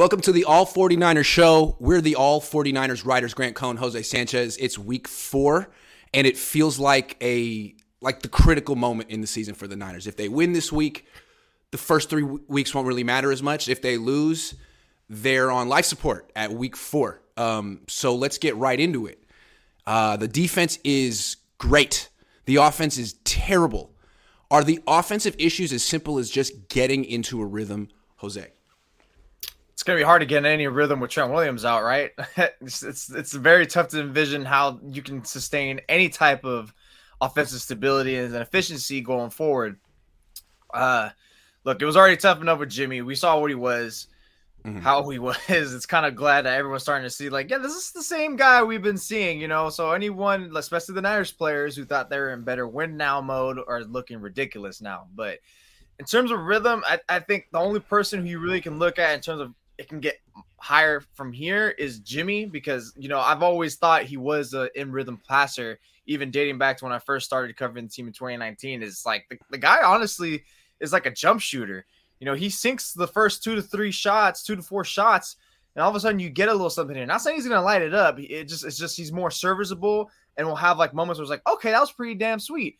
Welcome to the All 49ers show. We're the All 49ers writers, Grant Cohn, Jose Sanchez. It's week four, and it feels like a like the critical moment in the season for the Niners. If they win this week, the first three weeks won't really matter as much. If they lose, they're on life support at week four. Um, so let's get right into it. Uh, the defense is great. The offense is terrible. Are the offensive issues as simple as just getting into a rhythm, Jose? It's gonna be hard to get any rhythm with Trent Williams out, right? it's, it's it's very tough to envision how you can sustain any type of offensive stability and efficiency going forward. Uh, look, it was already tough enough with Jimmy. We saw what he was, mm-hmm. how he was. It's kind of glad that everyone's starting to see, like, yeah, this is the same guy we've been seeing, you know. So anyone, especially the Niners players who thought they were in better win now mode, are looking ridiculous now. But in terms of rhythm, I, I think the only person who you really can look at in terms of it can get higher from here is Jimmy because you know I've always thought he was a in rhythm passer, even dating back to when I first started covering the team in 2019. Is like the, the guy honestly is like a jump shooter. You know, he sinks the first two to three shots, two to four shots, and all of a sudden you get a little something here. Not saying he's gonna light it up. It just it's just he's more serviceable and will have like moments where it's like, okay, that was pretty damn sweet.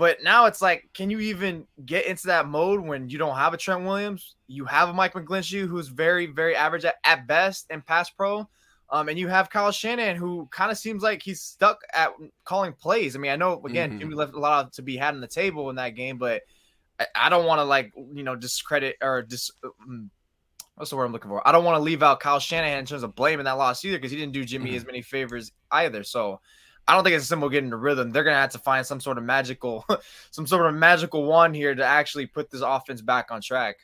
But now it's like, can you even get into that mode when you don't have a Trent Williams? You have a Mike McGlinchey who's very, very average at, at best in pass pro. Um, and you have Kyle Shanahan, who kind of seems like he's stuck at calling plays. I mean, I know again, mm-hmm. Jimmy left a lot to be had on the table in that game, but I, I don't want to like you know discredit or dis. Um, what's the word I'm looking for? I don't want to leave out Kyle Shanahan in terms of blaming that loss either because he didn't do Jimmy mm-hmm. as many favors either. So I don't think it's simple getting the rhythm. They're gonna have to find some sort of magical, some sort of magical one here to actually put this offense back on track.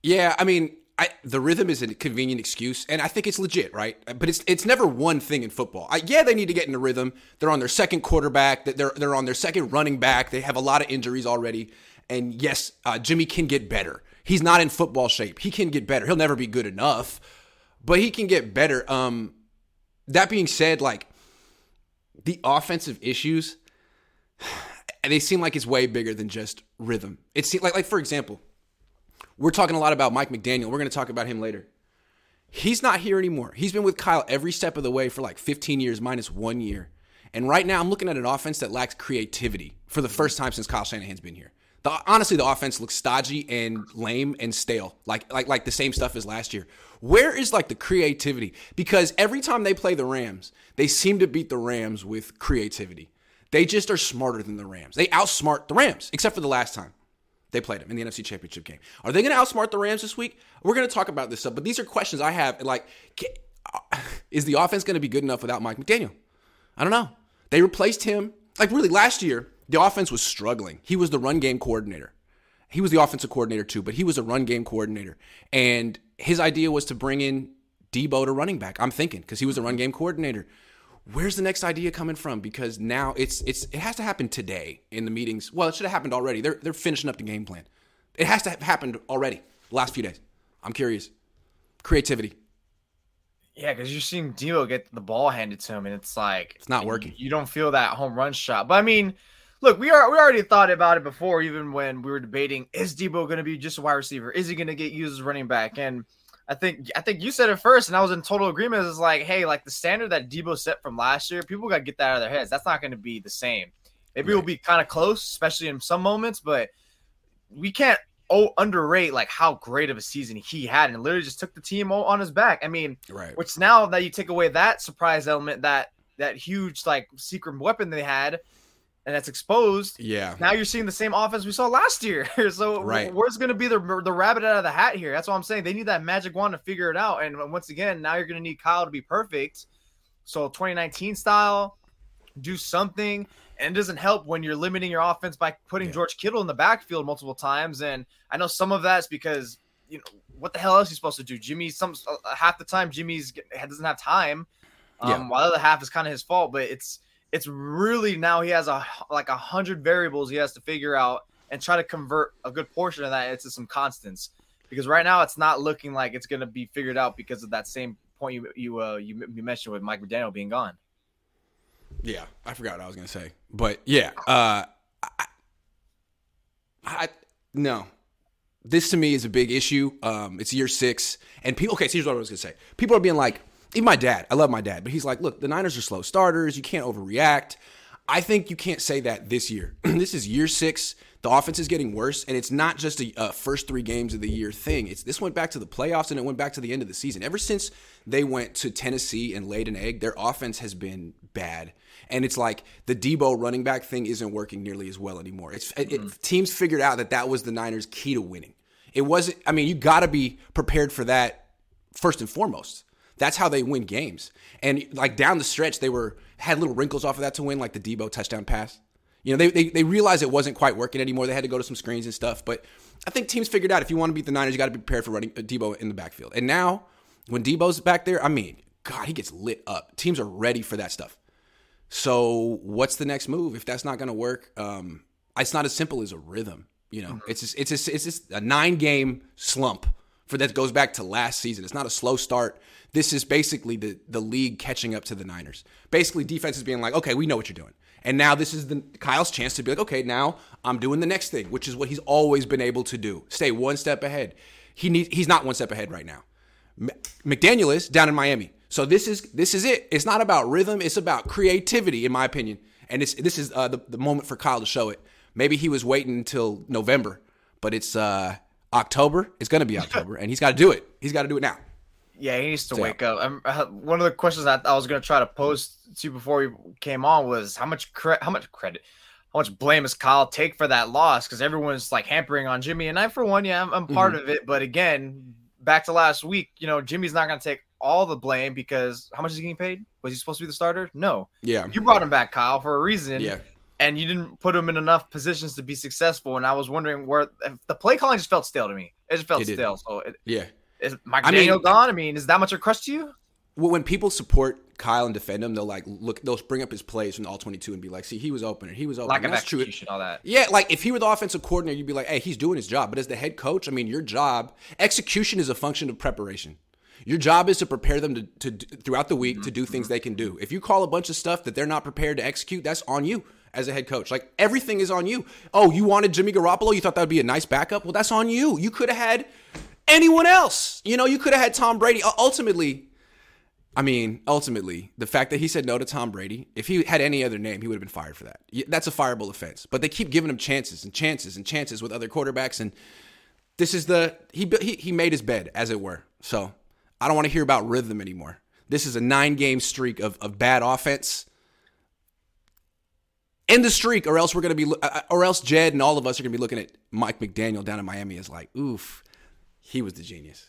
Yeah, I mean, I, the rhythm is a convenient excuse, and I think it's legit, right? But it's it's never one thing in football. I, yeah, they need to get in the rhythm. They're on their second quarterback. They're they're on their second running back. They have a lot of injuries already, and yes, uh, Jimmy can get better. He's not in football shape. He can get better. He'll never be good enough, but he can get better. Um, that being said, like the offensive issues, they seem like it's way bigger than just rhythm. It seems like, like for example, we're talking a lot about Mike McDaniel. We're going to talk about him later. He's not here anymore. He's been with Kyle every step of the way for like 15 years, minus one year. And right now, I'm looking at an offense that lacks creativity for the first time since Kyle Shanahan's been here. The, honestly, the offense looks stodgy and lame and stale, like like like the same stuff as last year. Where is like the creativity? Because every time they play the Rams, they seem to beat the Rams with creativity. They just are smarter than the Rams. They outsmart the Rams, except for the last time they played them in the NFC Championship game. Are they going to outsmart the Rams this week? We're going to talk about this stuff, but these are questions I have. Like, uh, is the offense going to be good enough without Mike McDaniel? I don't know. They replaced him. Like, really, last year, the offense was struggling. He was the run game coordinator. He was the offensive coordinator too, but he was a run game coordinator. And his idea was to bring in Deebo to running back. I'm thinking because he was a run game coordinator. Where's the next idea coming from? Because now it's it's it has to happen today in the meetings. Well, it should have happened already. They're they're finishing up the game plan. It has to have happened already. The last few days. I'm curious. Creativity. Yeah, because you're seeing Deebo get the ball handed to him, and it's like it's not working. You don't feel that home run shot. But I mean, look, we are we already thought about it before, even when we were debating is Deebo going to be just a wide receiver? Is he going to get used as running back? And I think I think you said it first, and I was in total agreement. It's like, hey, like the standard that Deebo set from last year, people got to get that out of their heads. That's not going to be the same. Maybe right. it'll be kind of close, especially in some moments, but we can't oh underrate like how great of a season he had, and literally just took the team on his back. I mean, right. Which now that you take away that surprise element, that that huge like secret weapon they had and that's exposed. Yeah. Now you're seeing the same offense we saw last year. so right. where's going to be the the rabbit out of the hat here? That's what I'm saying. They need that magic wand to figure it out. And once again, now you're going to need Kyle to be perfect. So 2019 style, do something. And it doesn't help when you're limiting your offense by putting yeah. George Kittle in the backfield multiple times. And I know some of that's because you know what the hell else is supposed to do? Jimmy, some uh, half the time Jimmy's doesn't have time. Um, yeah. while the other half is kind of his fault, but it's it's really now he has a like a hundred variables he has to figure out and try to convert a good portion of that into some constants because right now it's not looking like it's going to be figured out because of that same point you you uh, you, you mentioned with Mike McDaniel being gone. Yeah, I forgot what I was going to say, but yeah, uh, I, I no, this to me is a big issue. Um, it's year six, and people. Okay, so here's what I was gonna say. People are being like, even my dad. I love my dad, but he's like, look, the Niners are slow starters. You can't overreact. I think you can't say that this year. this is year six. The offense is getting worse, and it's not just a, first three games of the year thing. It's this went back to the playoffs and it went back to the end of the season. Ever since they went to Tennessee and laid an egg, their offense has been bad. And it's like the Deebo running back thing isn't working nearly as well anymore. It's mm-hmm. it, teams figured out that that was the Niners' key to winning. It wasn't. I mean, you got to be prepared for that first and foremost. That's how they win games. And like down the stretch, they were had little wrinkles off of that to win, like the Deebo touchdown pass. You know, they, they, they realized it wasn't quite working anymore. They had to go to some screens and stuff. But I think teams figured out if you want to beat the Niners, you got to be prepared for running uh, Deebo in the backfield. And now, when Deebo's back there, I mean, God, he gets lit up. Teams are ready for that stuff. So, what's the next move if that's not going to work? Um, it's not as simple as a rhythm. You know, mm-hmm. it's just, it's just, it's just a nine game slump for that goes back to last season. It's not a slow start. This is basically the the league catching up to the Niners. Basically, defense is being like, okay, we know what you're doing. And now this is the Kyle's chance to be like, okay, now I'm doing the next thing, which is what he's always been able to do. Stay one step ahead. He needs he's not one step ahead right now. McDaniel is down in Miami. So this is this is it. It's not about rhythm, it's about creativity in my opinion. And it's this is uh, the, the moment for Kyle to show it. Maybe he was waiting until November, but it's uh, October. It's going to be October and he's got to do it. He's got to do it now. Yeah, he needs to wake up. Uh, one of the questions I, I was going to try to pose to you before we came on was how much cre- how much credit, how much blame does Kyle take for that loss? Because everyone's like hampering on Jimmy, and I, for one, yeah, I'm, I'm part mm-hmm. of it. But again, back to last week, you know, Jimmy's not going to take all the blame because how much is he getting paid? Was he supposed to be the starter? No. Yeah. You brought him back, Kyle, for a reason. Yeah. And you didn't put him in enough positions to be successful. And I was wondering where the play calling just felt stale to me. It just felt it stale. So it, yeah. Is Mike I Daniel mean, gone? I mean, is that much of a crush to you? Well, when people support Kyle and defend him, they'll like look, they'll bring up his plays from all twenty two and be like, "See, he was open and he was open." Lack of That's execution, true. all that. Yeah, like if he were the offensive coordinator, you'd be like, "Hey, he's doing his job." But as the head coach, I mean, your job execution is a function of preparation. Your job is to prepare them to, to throughout the week to mm-hmm. do things mm-hmm. they can do. If you call a bunch of stuff that they're not prepared to execute, that's on you as a head coach. Like everything is on you. Oh, you wanted Jimmy Garoppolo? You thought that would be a nice backup? Well, that's on you. You could have had anyone else. You know, you could have had Tom Brady. Ultimately, I mean, ultimately, the fact that he said no to Tom Brady, if he had any other name, he would have been fired for that. That's a fireable offense. But they keep giving him chances and chances and chances with other quarterbacks, and this is the he he he made his bed, as it were. So I don't want to hear about rhythm anymore. This is a nine game streak of of bad offense. End the streak, or else we're gonna be, uh, uh, or else Jed and all of us are gonna be looking at Mike McDaniel down in Miami as like, oof he was the genius.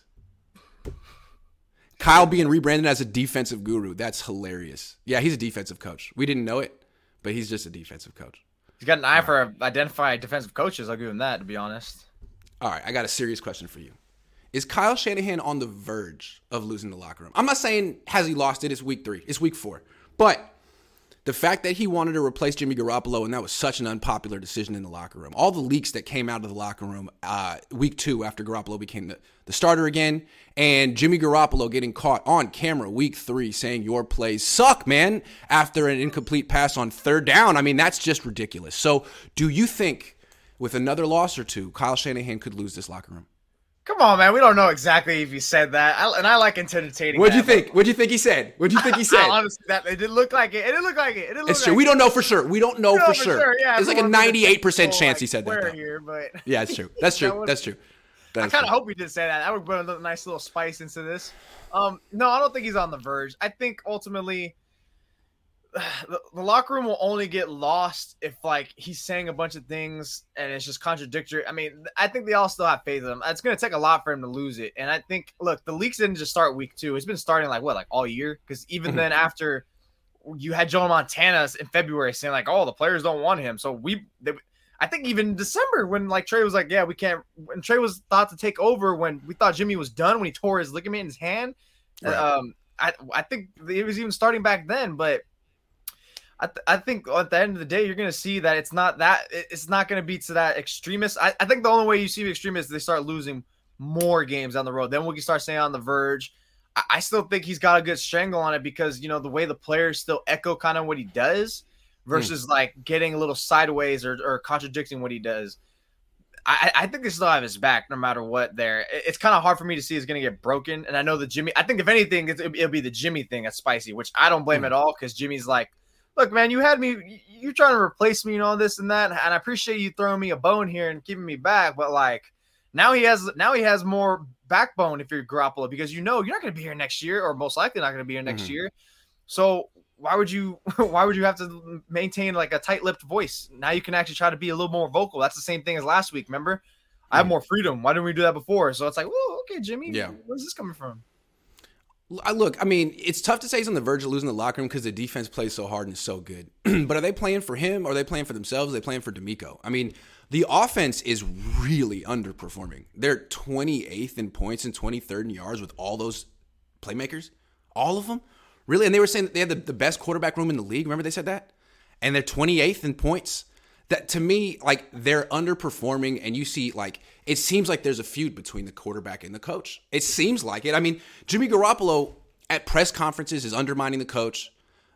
Kyle being rebranded as a defensive guru. That's hilarious. Yeah, he's a defensive coach. We didn't know it, but he's just a defensive coach. He's got an eye for identifying defensive coaches. I'll give him that, to be honest. All right, I got a serious question for you. Is Kyle Shanahan on the verge of losing the locker room? I'm not saying has he lost it. It's week three. It's week four. But the fact that he wanted to replace Jimmy Garoppolo and that was such an unpopular decision in the locker room. All the leaks that came out of the locker room uh, week two after Garoppolo became the, the starter again, and Jimmy Garoppolo getting caught on camera week three saying your plays suck, man, after an incomplete pass on third down. I mean, that's just ridiculous. So, do you think with another loss or two, Kyle Shanahan could lose this locker room? Come on, man. We don't know exactly if he said that, I, and I like entertaining. What'd you think? What'd you think he said? What'd you think he said? honestly, that it didn't look like it. It didn't look like it. It didn't it's true. Like we don't know for sure. We don't know, for, sure. sure. Yeah, it's like a ninety-eight percent chance like he said that. Here, but yeah, it's true. That's true. That's true. That's I kind of hope he did say that. That would put a nice little spice into this. Um, no, I don't think he's on the verge. I think ultimately the, the, locker room will only get lost if like he's saying a bunch of things and it's just contradictory. I mean, I think they all still have faith in him. It's going to take a lot for him to lose it. And I think, look, the leaks didn't just start week two. It's been starting like what, like all year? Because even mm-hmm. then, after you had Joe Montana in February saying like, oh, the players don't want him. So we, they, I think even December when like Trey was like, yeah, we can't. When Trey was thought to take over when we thought Jimmy was done when he tore his ligament in his hand. Right. Um, I I think it was even starting back then, but I, th- I think at the end of the day, you're going to see that it's not that it's not going to be to that extremist. I, I think the only way you see the extremists they start losing more games on the road. Then we can start saying on the verge. I, I still think he's got a good strangle on it because you know the way the players still echo kind of what he does versus mm. like getting a little sideways or, or contradicting what he does. I, I think they still have his back no matter what. There, it's kind of hard for me to see is going to get broken. And I know the Jimmy. I think if anything, it'll be the Jimmy thing that's spicy, which I don't blame mm. at all because Jimmy's like, look, man, you had me. You're trying to replace me and all this and that, and I appreciate you throwing me a bone here and keeping me back. But like now he has now he has more backbone if you're Garoppolo because you know you're not going to be here next year or most likely not going to be here next mm-hmm. year. So why would you why would you have to maintain like a tight-lipped voice now you can actually try to be a little more vocal that's the same thing as last week remember i have mm. more freedom why didn't we do that before so it's like well okay jimmy yeah where's this coming from look, I mean, it's tough to say he's on the verge of losing the locker room because the defense plays so hard and is so good. but are they playing for him? Or are they playing for themselves? Are they playing for DeMeco? I mean, the offense is really underperforming. They're 28th in points and 23rd in yards with all those playmakers, all of them. Really? And they were saying that they had the, the best quarterback room in the league. Remember they said that? And they're 28th in points. That to me, like they're underperforming, and you see, like, it seems like there's a feud between the quarterback and the coach. It seems like it. I mean, Jimmy Garoppolo at press conferences is undermining the coach,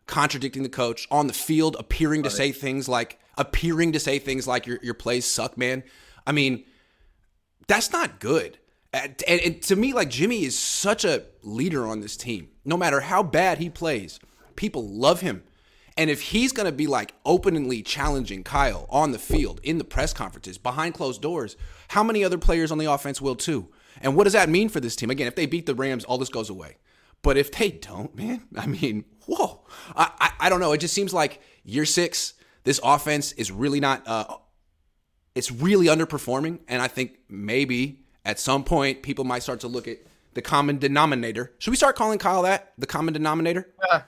contradicting the coach, on the field, appearing to say things like appearing to say things like your your plays suck, man. I mean, that's not good. And, and, to me, like Jimmy is such a leader on this team. No matter how bad he plays, people love him. And if he's going to be like openly challenging Kyle on the field, in the press conferences, behind closed doors, how many other players on the offense will too? And what does that mean for this team? Again, if they beat the Rams, all this goes away. But if they don't, man, I mean, whoa, I, I, I don't know. It just seems like year six, this offense is really not, uh, it's really underperforming. And I think maybe at some point, people might start to look at the common denominator. Should we start calling Kyle that the common denominator? Yeah.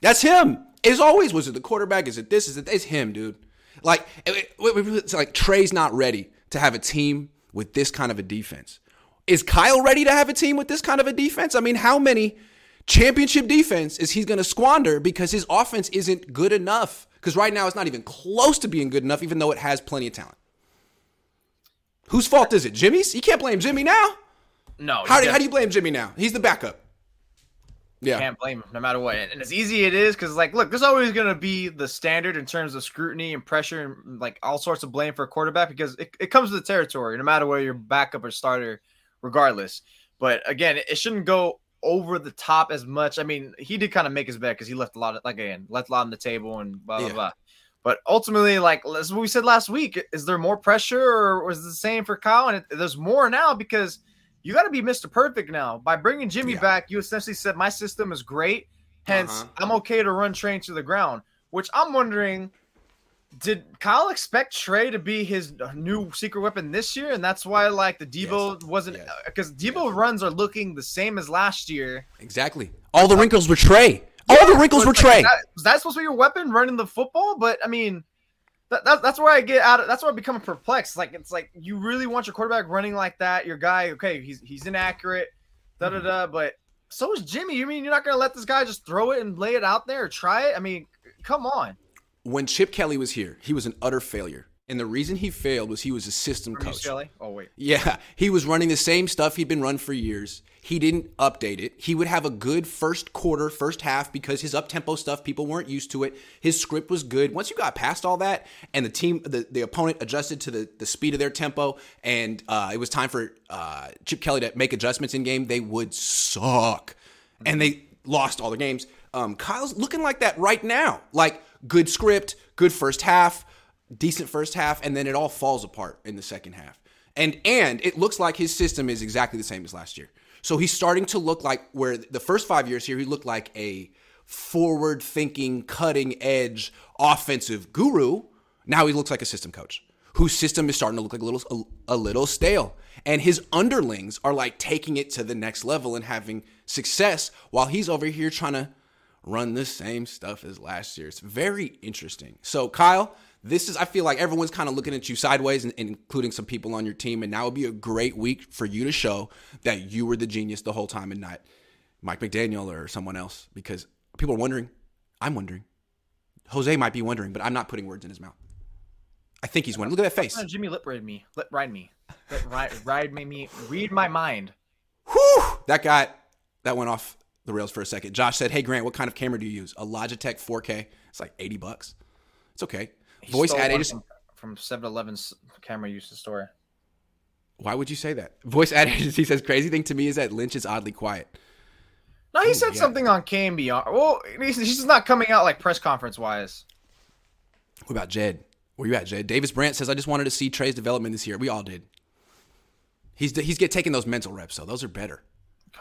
That's him. As always, was it the quarterback? Is it this? Is it? It's him, dude. Like, it's like Trey's not ready to have a team with this kind of a defense. Is Kyle ready to have a team with this kind of a defense? I mean, how many championship defense is he going to squander because his offense isn't good enough? Because right now it's not even close to being good enough, even though it has plenty of talent. Whose fault is it? Jimmy's? You can't blame Jimmy now. No. How do, how do you blame Jimmy now? He's the backup. Yeah. Can't blame him no matter what. And as easy it is, because like, look, there's always gonna be the standard in terms of scrutiny and pressure and like all sorts of blame for a quarterback because it, it comes to the territory, no matter whether you're backup or starter, regardless. But again, it, it shouldn't go over the top as much. I mean, he did kind of make his bet because he left a lot of like again, left a lot on the table and blah blah yeah. blah. But ultimately, like as we said last week, is there more pressure or was it the same for Kyle? And it, there's more now because you got to be Mr. Perfect now. By bringing Jimmy yeah. back, you essentially said my system is great, hence uh-huh. I'm okay to run Trey to the ground. Which I'm wondering, did Kyle expect Trey to be his new secret weapon this year, and that's why like the Deebo yes. wasn't because yes. Deebo yes. runs are looking the same as last year. Exactly. All the wrinkles were Trey. All the wrinkles were Trey. That, was that supposed to be your weapon running the football? But I mean, that, that, that's where I get out. Of, that's where I become perplexed. Like it's like you really want your quarterback running like that. Your guy, okay, he's he's inaccurate, da da mm-hmm. da. But so is Jimmy. You mean you're not gonna let this guy just throw it and lay it out there or try it? I mean, come on. When Chip Kelly was here, he was an utter failure. And the reason he failed was he was a system coach. Oh wait. Yeah, he was running the same stuff he'd been run for years. He didn't update it. He would have a good first quarter, first half because his up tempo stuff people weren't used to it. His script was good. Once you got past all that, and the team, the, the opponent adjusted to the, the speed of their tempo, and uh, it was time for uh, Chip Kelly to make adjustments in game, they would suck, and they lost all the games. Um, Kyle's looking like that right now. Like good script, good first half decent first half, and then it all falls apart in the second half. And and it looks like his system is exactly the same as last year. So he's starting to look like where the first five years here he looked like a forward thinking, cutting edge offensive guru. Now he looks like a system coach whose system is starting to look like a little a, a, little stale. And his underlings are like taking it to the next level and having success while he's over here trying to run the same stuff as last year. It's very interesting. So Kyle, this is I feel like everyone's kind of looking at you sideways, and, and, including some people on your team. And now would be a great week for you to show that you were the genius the whole time and not Mike McDaniel or someone else. Because people are wondering. I'm wondering. Jose might be wondering, but I'm not putting words in his mouth. I think he's wondering. Look at that face. Jimmy lip read me. Lip ride me. Lip ride, ride me, me. Read my mind. Whew! That got that went off the rails for a second. Josh said, "Hey Grant, what kind of camera do you use? A Logitech 4K. It's like 80 bucks. It's okay. Voice ad agency from 7-Eleven's camera usage store. Why would you say that? Voice ad agency says crazy thing to me is that Lynch is oddly quiet. No, he said yeah. something on Beyond. Well, he's, he's just not coming out like press conference wise. What about Jed? Where you at, Jed? Davis Brandt says, I just wanted to see Trey's development this year. We all did. He's he's get taking those mental reps, so those are better.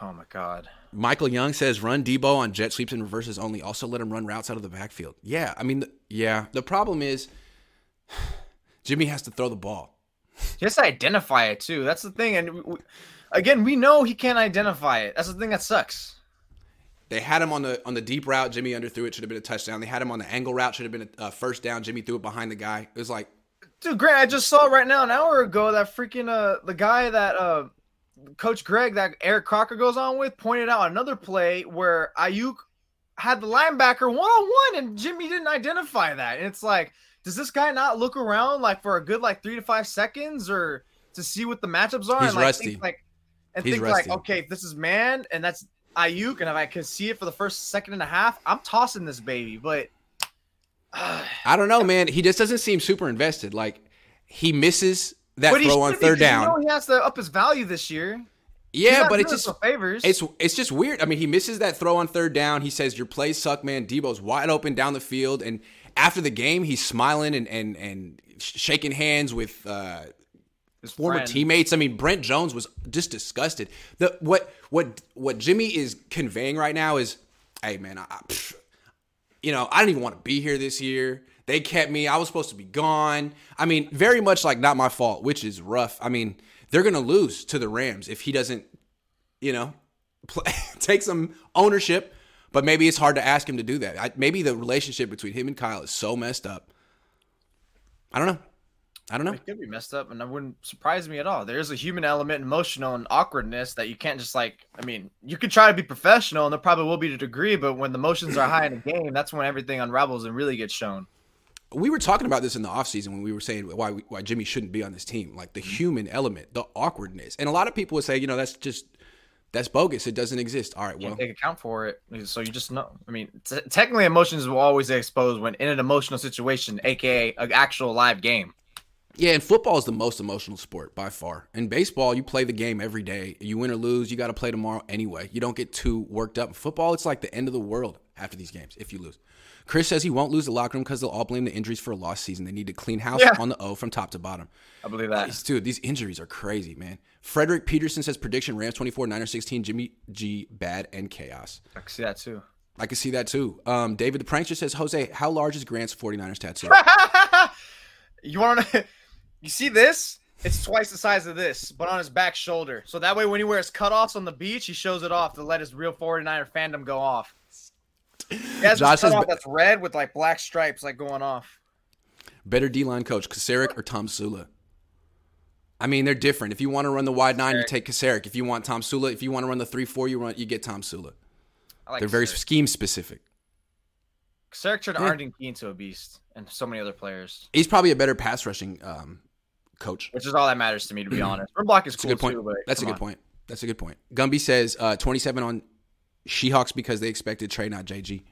Oh my god. Michael Young says run Deebo on jet sweeps and reverses only. Also let him run routes out of the backfield. Yeah, I mean, yeah. The problem is Jimmy has to throw the ball. Just identify it too. That's the thing. And we, again, we know he can't identify it. That's the thing that sucks. They had him on the on the deep route. Jimmy underthrew it. Should have been a touchdown. They had him on the angle route. Should have been a, first down. Jimmy threw it behind the guy. It was like, dude, Grant. I just saw right now an hour ago that freaking uh the guy that uh Coach Greg that Eric Crocker goes on with pointed out another play where Aiyuk had the linebacker one on one and Jimmy didn't identify that. And it's like, does this guy not look around like for a good like three to five seconds or to see what the matchups are? He's and like rusty. think like and He's think rusty. like, okay, this is man and that's Aiyuk, and if I can see it for the first second and a half, I'm tossing this baby. But uh, I don't know, man. He just doesn't seem super invested. Like he misses that throw on third down. You know he has to up his value this year. Yeah, but it's just favors. It's it's just weird. I mean, he misses that throw on third down. He says, "Your plays suck, man." Deebo's wide open down the field, and after the game, he's smiling and and and shaking hands with uh, his former friend. teammates. I mean, Brent Jones was just disgusted. The what what what Jimmy is conveying right now is, hey man, I, pff, you know, I didn't even want to be here this year. They kept me. I was supposed to be gone. I mean, very much like not my fault, which is rough. I mean, they're gonna lose to the Rams if he doesn't, you know, play, take some ownership. But maybe it's hard to ask him to do that. I, maybe the relationship between him and Kyle is so messed up. I don't know. I don't know. It could be messed up, and that wouldn't surprise me at all. There is a human element, emotional and awkwardness that you can't just like. I mean, you could try to be professional, and there probably will be to a degree, but when the emotions are high in a game, that's when everything unravels and really gets shown. We were talking about this in the offseason when we were saying why why Jimmy shouldn't be on this team, like the human element, the awkwardness, and a lot of people would say, you know, that's just that's bogus. It doesn't exist. All right, well, take account for it, so you just know. I mean, t- technically, emotions will always be exposed when in an emotional situation, aka an actual live game. Yeah, and football is the most emotional sport by far. In baseball, you play the game every day. You win or lose, you got to play tomorrow anyway. You don't get too worked up. In football, it's like the end of the world after these games if you lose. Chris says he won't lose the locker room because they'll all blame the injuries for a lost season. They need to clean house yeah. on the O from top to bottom. I believe that. dude, these injuries are crazy, man. Frederick Peterson says prediction Rams 24, Niners 16, Jimmy G, bad and chaos. I can see that too. I can see that too. Um, David the Prankster says, Jose, how large is Grant's 49ers tattoo? you want to you see this? It's twice the size of this, but on his back shoulder. So that way, when he wears cutoffs on the beach, he shows it off to let his real 49er fandom go off. He has Josh cutoff that's red with like black stripes, like going off. Better D line coach, Kocurek or Tomsula? I mean, they're different. If you want to run the wide nine, you take Kocurek. If you want Tomsula, if you want to run the three four, you run you get Tomsula. Like they're very scheme specific. Kocurek turned yeah. Arden Key into a beast, and so many other players. He's probably a better pass rushing um, coach. Which is all that matters to me, to be honest. Run block is That's cool a good point. Too, That's a good on. point. That's a good point. Gumby says uh, 27 on Seahawks because they expected Trey, not JG.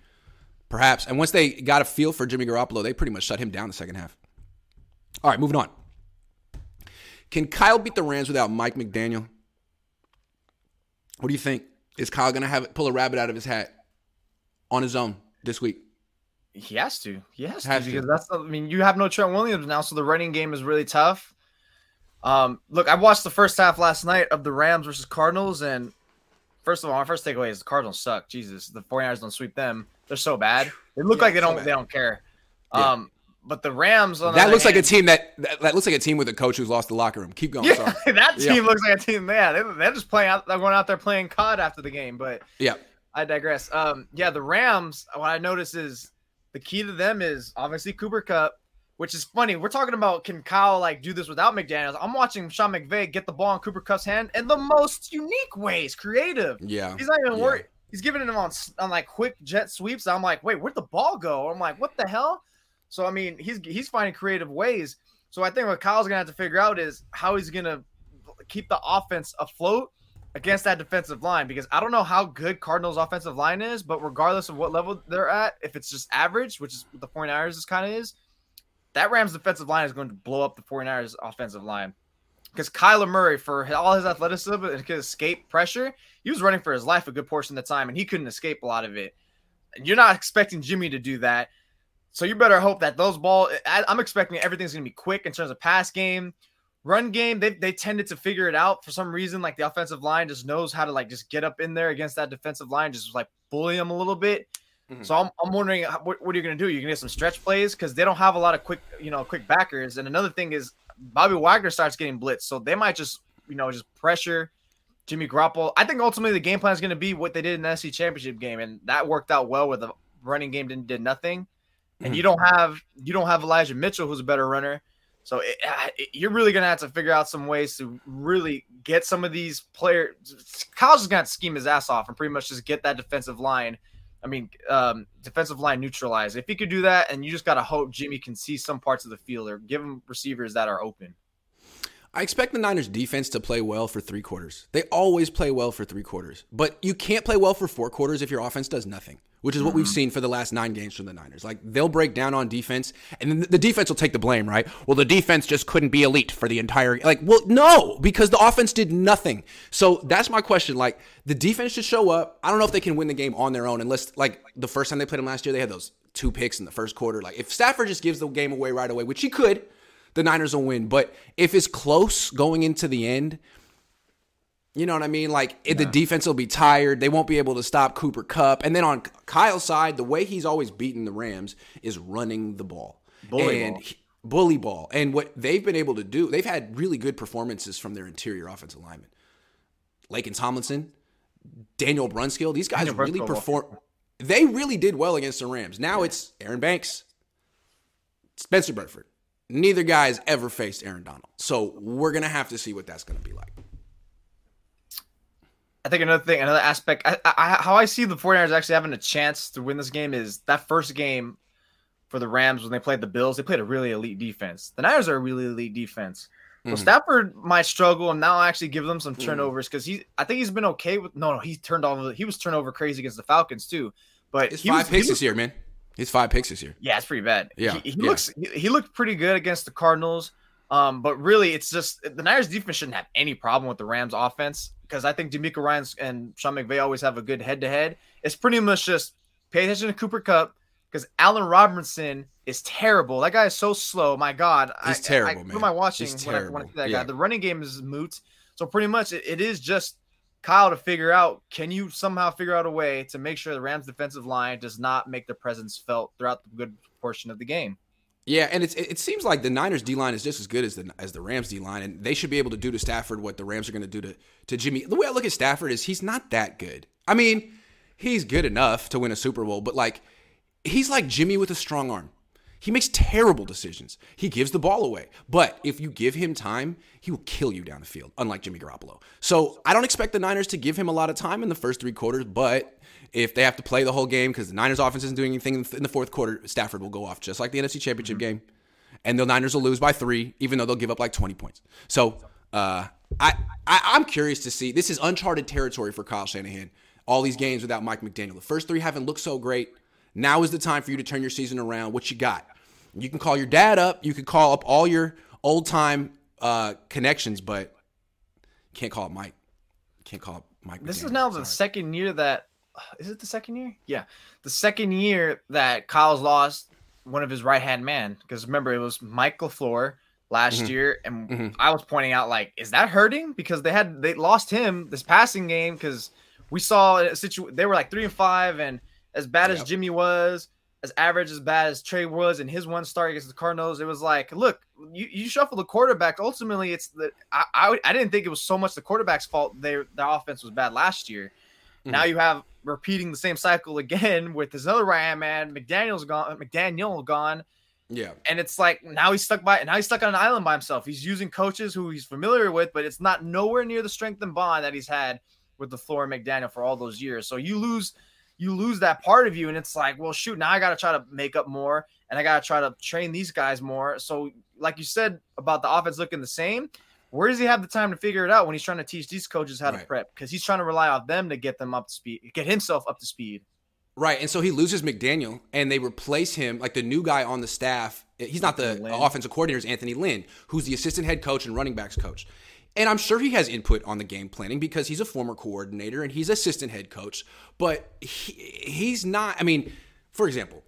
Perhaps. And once they got a feel for Jimmy Garoppolo, they pretty much shut him down the second half. All right, moving on. Can Kyle beat the Rams without Mike McDaniel? What do you think? Is Kyle going to have pull a rabbit out of his hat on his own this week? He has to. He has, has to, because that's. I mean, you have no Trent Williams now, so the running game is really tough. Um, look, I watched the first half last night of the Rams versus Cardinals, and first of all, my first takeaway is the Cardinals suck. Jesus, the 49ers don't sweep them. They're so bad. They look yeah, like they don't. they don't care. Yeah. Um, but the Rams that looks hand, like a team that, that, that looks like a team with a coach who's lost the locker room. Keep going. Yeah, that team yeah. looks like a team. Yeah, they, they're just playing out. They're going out there playing COD after the game. But yeah, I digress. Um, yeah, the Rams. What I notice is the key to them is obviously Cooper Kupp, which is funny. We're talking about can Kyle like do this without McDaniels? I'm watching Sean McVay get the ball in Cooper Kupp's hand in the most unique ways, creative. Yeah, he's not even yeah. worried. He's giving him on on like quick jet sweeps. I'm like, wait, where'd the ball go? I'm like, what the hell? So I mean, he's he's finding creative ways. So I think what Kyle's gonna have to figure out is how he's gonna keep the offense afloat against that defensive line because I don't know how good Cardinals offensive line is, but regardless of what level they're at, if it's just average, which is what the 49ers is kind of is, that Rams defensive line is going to blow up the 49ers offensive line. because Kyler Murray, for all his athleticism and his escape pressure, he was running for his life a good portion of the time, and he couldn't escape a lot of it. You're not expecting Jimmy to do that, so you better hope that those ball. I'm expecting everything's going to be quick in terms of pass game, run game. They they tended to figure it out for some reason. Like the offensive line just knows how to like just get up in there against that defensive line, just like bully them a little bit. Mm-hmm. So I'm, I'm wondering what, what are you going to do? You're going to get some stretch plays because they don't have a lot of quick, you know, quick backers. And another thing is Bobby Wagner starts getting blitzed, so they might just you know just pressure Jimmy Garoppolo. I think ultimately the game plan is going to be what they did in the SC championship game, and that worked out well where the running game didn't did nothing. And mm-hmm. you don't have you don't have Elijah Mitchell who's a better runner. So it, it, you're really gonna have to figure out some ways to really get some of these players. Kyle's just gonna scheme his ass off and pretty much just get that defensive line I mean, um, defensive line neutralized. If he could do that, and you just got to hope Jimmy can see some parts of the field or give him receivers that are open. I expect the Niners defense to play well for three quarters. They always play well for three quarters, but you can't play well for four quarters if your offense does nothing, which is what mm-hmm. we've seen for the last nine games from the Niners. Like they'll break down on defense, and then the defense will take the blame, right? Well, the defense just couldn't be elite for the entire. Like, well, no, because the offense did nothing. So that's my question. Like the defense should show up. I don't know if they can win the game on their own, unless like the first time they played them last year, they had those two picks in the first quarter. Like if Stafford just gives the game away right away, which he could the Niners will win. But if it's close going into the end, you know what I mean? Like yeah. the defense will be tired. They won't be able to stop Cooper Kupp. And then on Kyle's side, the way he's always beaten the Rams is running the ball. Bully and ball. He, bully ball. And what they've been able to do, they've had really good performances from their interior offensive linemen. Laken Tomlinson, Daniel Brunskill, these guys Daniel really perform. They really did well against the Rams. Now yeah. it's Aaron Banks, Spencer Burford, Neither guy's ever faced Aaron Donald. So we're going to have to see what that's going to be like. I think another thing, another aspect, I, I, how I see the 49ers actually having a chance to win this game is that first game for the Rams when they played the Bills, they played a really elite defense. The Niners are a really elite defense. So mm-hmm. Stafford might struggle and now actually give them some mm-hmm. turnovers because he, I think he's been okay with. No, no, he turned off. He was turnover crazy against the Falcons too. But it's five was, picks this year, man. He's five picks this year. Yeah, it's pretty bad. Yeah, he, he yeah. looks he, he, looked pretty good against the Cardinals. Um, but really, it's just the Niners defense shouldn't have any problem with the Rams offense because I think DeMeco Ryans and Sean McVay always have a good head to head. It's pretty much just pay attention to Cooper Kupp because Allen Robinson is terrible. That guy is so slow. My God, he's I, terrible, I, man. Who am I watching he's when terrible. I, when I see that yeah. guy? The running game is moot. So pretty much, it, it is just Kyle to figure out can you somehow figure out a way to make sure the Rams defensive line does not make their presence felt throughout the good portion of the game. Yeah, and it seems like the Niners D line is just as good as the as the Rams D line, and they should be able to do to Stafford what the Rams are going to do to to Jimmy. The way I look at Stafford is he's not that good. I mean, he's good enough to win a Super Bowl, but like he's like Jimmy with a strong arm. He makes terrible decisions. He gives the ball away. But if you give him time, he will kill you down the field, unlike Jimmy Garoppolo. So I don't expect the Niners to give him a lot of time in the first three quarters, but if they have to play the whole game because the Niners offense isn't doing anything in the fourth quarter, Stafford will go off just like the NFC Championship mm-hmm. game. And the Niners will lose by three, even though they'll give up like 20 points. So uh, I, I, I'm curious to see. This is uncharted territory for Kyle Shanahan. All these games without Mike McDaniel. The first three haven't looked so great. Now is the time for you to turn your season around. What you got? You can call your dad up. You can call up all your old time uh, connections, but can't call it Mike. Can't call it Mike. This McDaniel. is now Sorry. the second year that is it the second year? Yeah, the second year that Kyle's lost one of his right hand man. Because remember, it was Michael LaFleur last Mhm. year, and Mhm. I was pointing out like, is that hurting? Because they had they lost him this passing game because we saw a situation. They were like three and five, and as bad as Jimmy was, as average as bad as Trey was in his one start against the Cardinals, it was like, look, you, you shuffle the quarterback. Ultimately, it's the I, I I didn't think it was so much the quarterback's fault. Their their offense was bad last year. Now mm-hmm. you have repeating the same cycle again with this other right man. McDaniel's gone. McDaniel gone. Yeah. And it's like now he's stuck by now he's stuck on an island by himself. He's using coaches who he's familiar with, but it's not nowhere near the strength and bond that he's had with LaFleur and McDaniel for all those years. So you lose you lose that part of you, and it's like, well, shoot, now I gotta try to make up more and I gotta try to train these guys more. So, like you said about the offense looking the same, where does he have the time to figure it out when he's trying to teach these coaches how to prep? Because he's trying to rely on them to get them up to speed, get himself up to speed. Right. And so he loses McDaniel and they replace him, like the new guy on the staff He's not the Lynn. offensive coordinator. Is Anthony Lynn, who's the assistant head coach and running backs coach. And I'm sure he has input on the game planning because he's a former coordinator and he's assistant head coach. But he, he's not. I mean, for example,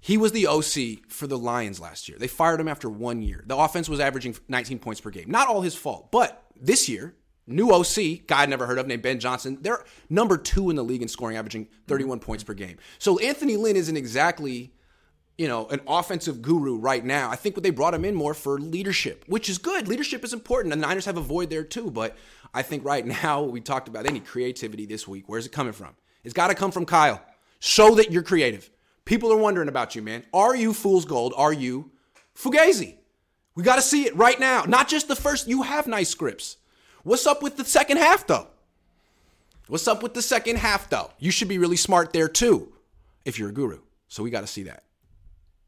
he was the OC for the Lions last year. They fired him after one year. The offense was averaging 19 points per game. Not all his fault, but this year, new OC, guy I'd never heard of named Ben Johnson, they're number two in the league in scoring, averaging 31 points per game. So Anthony Lynn isn't exactly, you know, an offensive guru right now. I think what they brought him in more for leadership, which is good. Leadership is important. The Niners have a void there too, but I think right now we talked about any creativity this week. Where's it coming from? It's got to come from Kyle. Show that you're creative. People are wondering about you, man. Are you fool's gold? Are you Fugazi? We got to see it right now. Not just the first. You have nice scripts. What's up with the second half, though? What's up with the second half, though? You should be really smart there, too, if you're a guru. So we got to see that.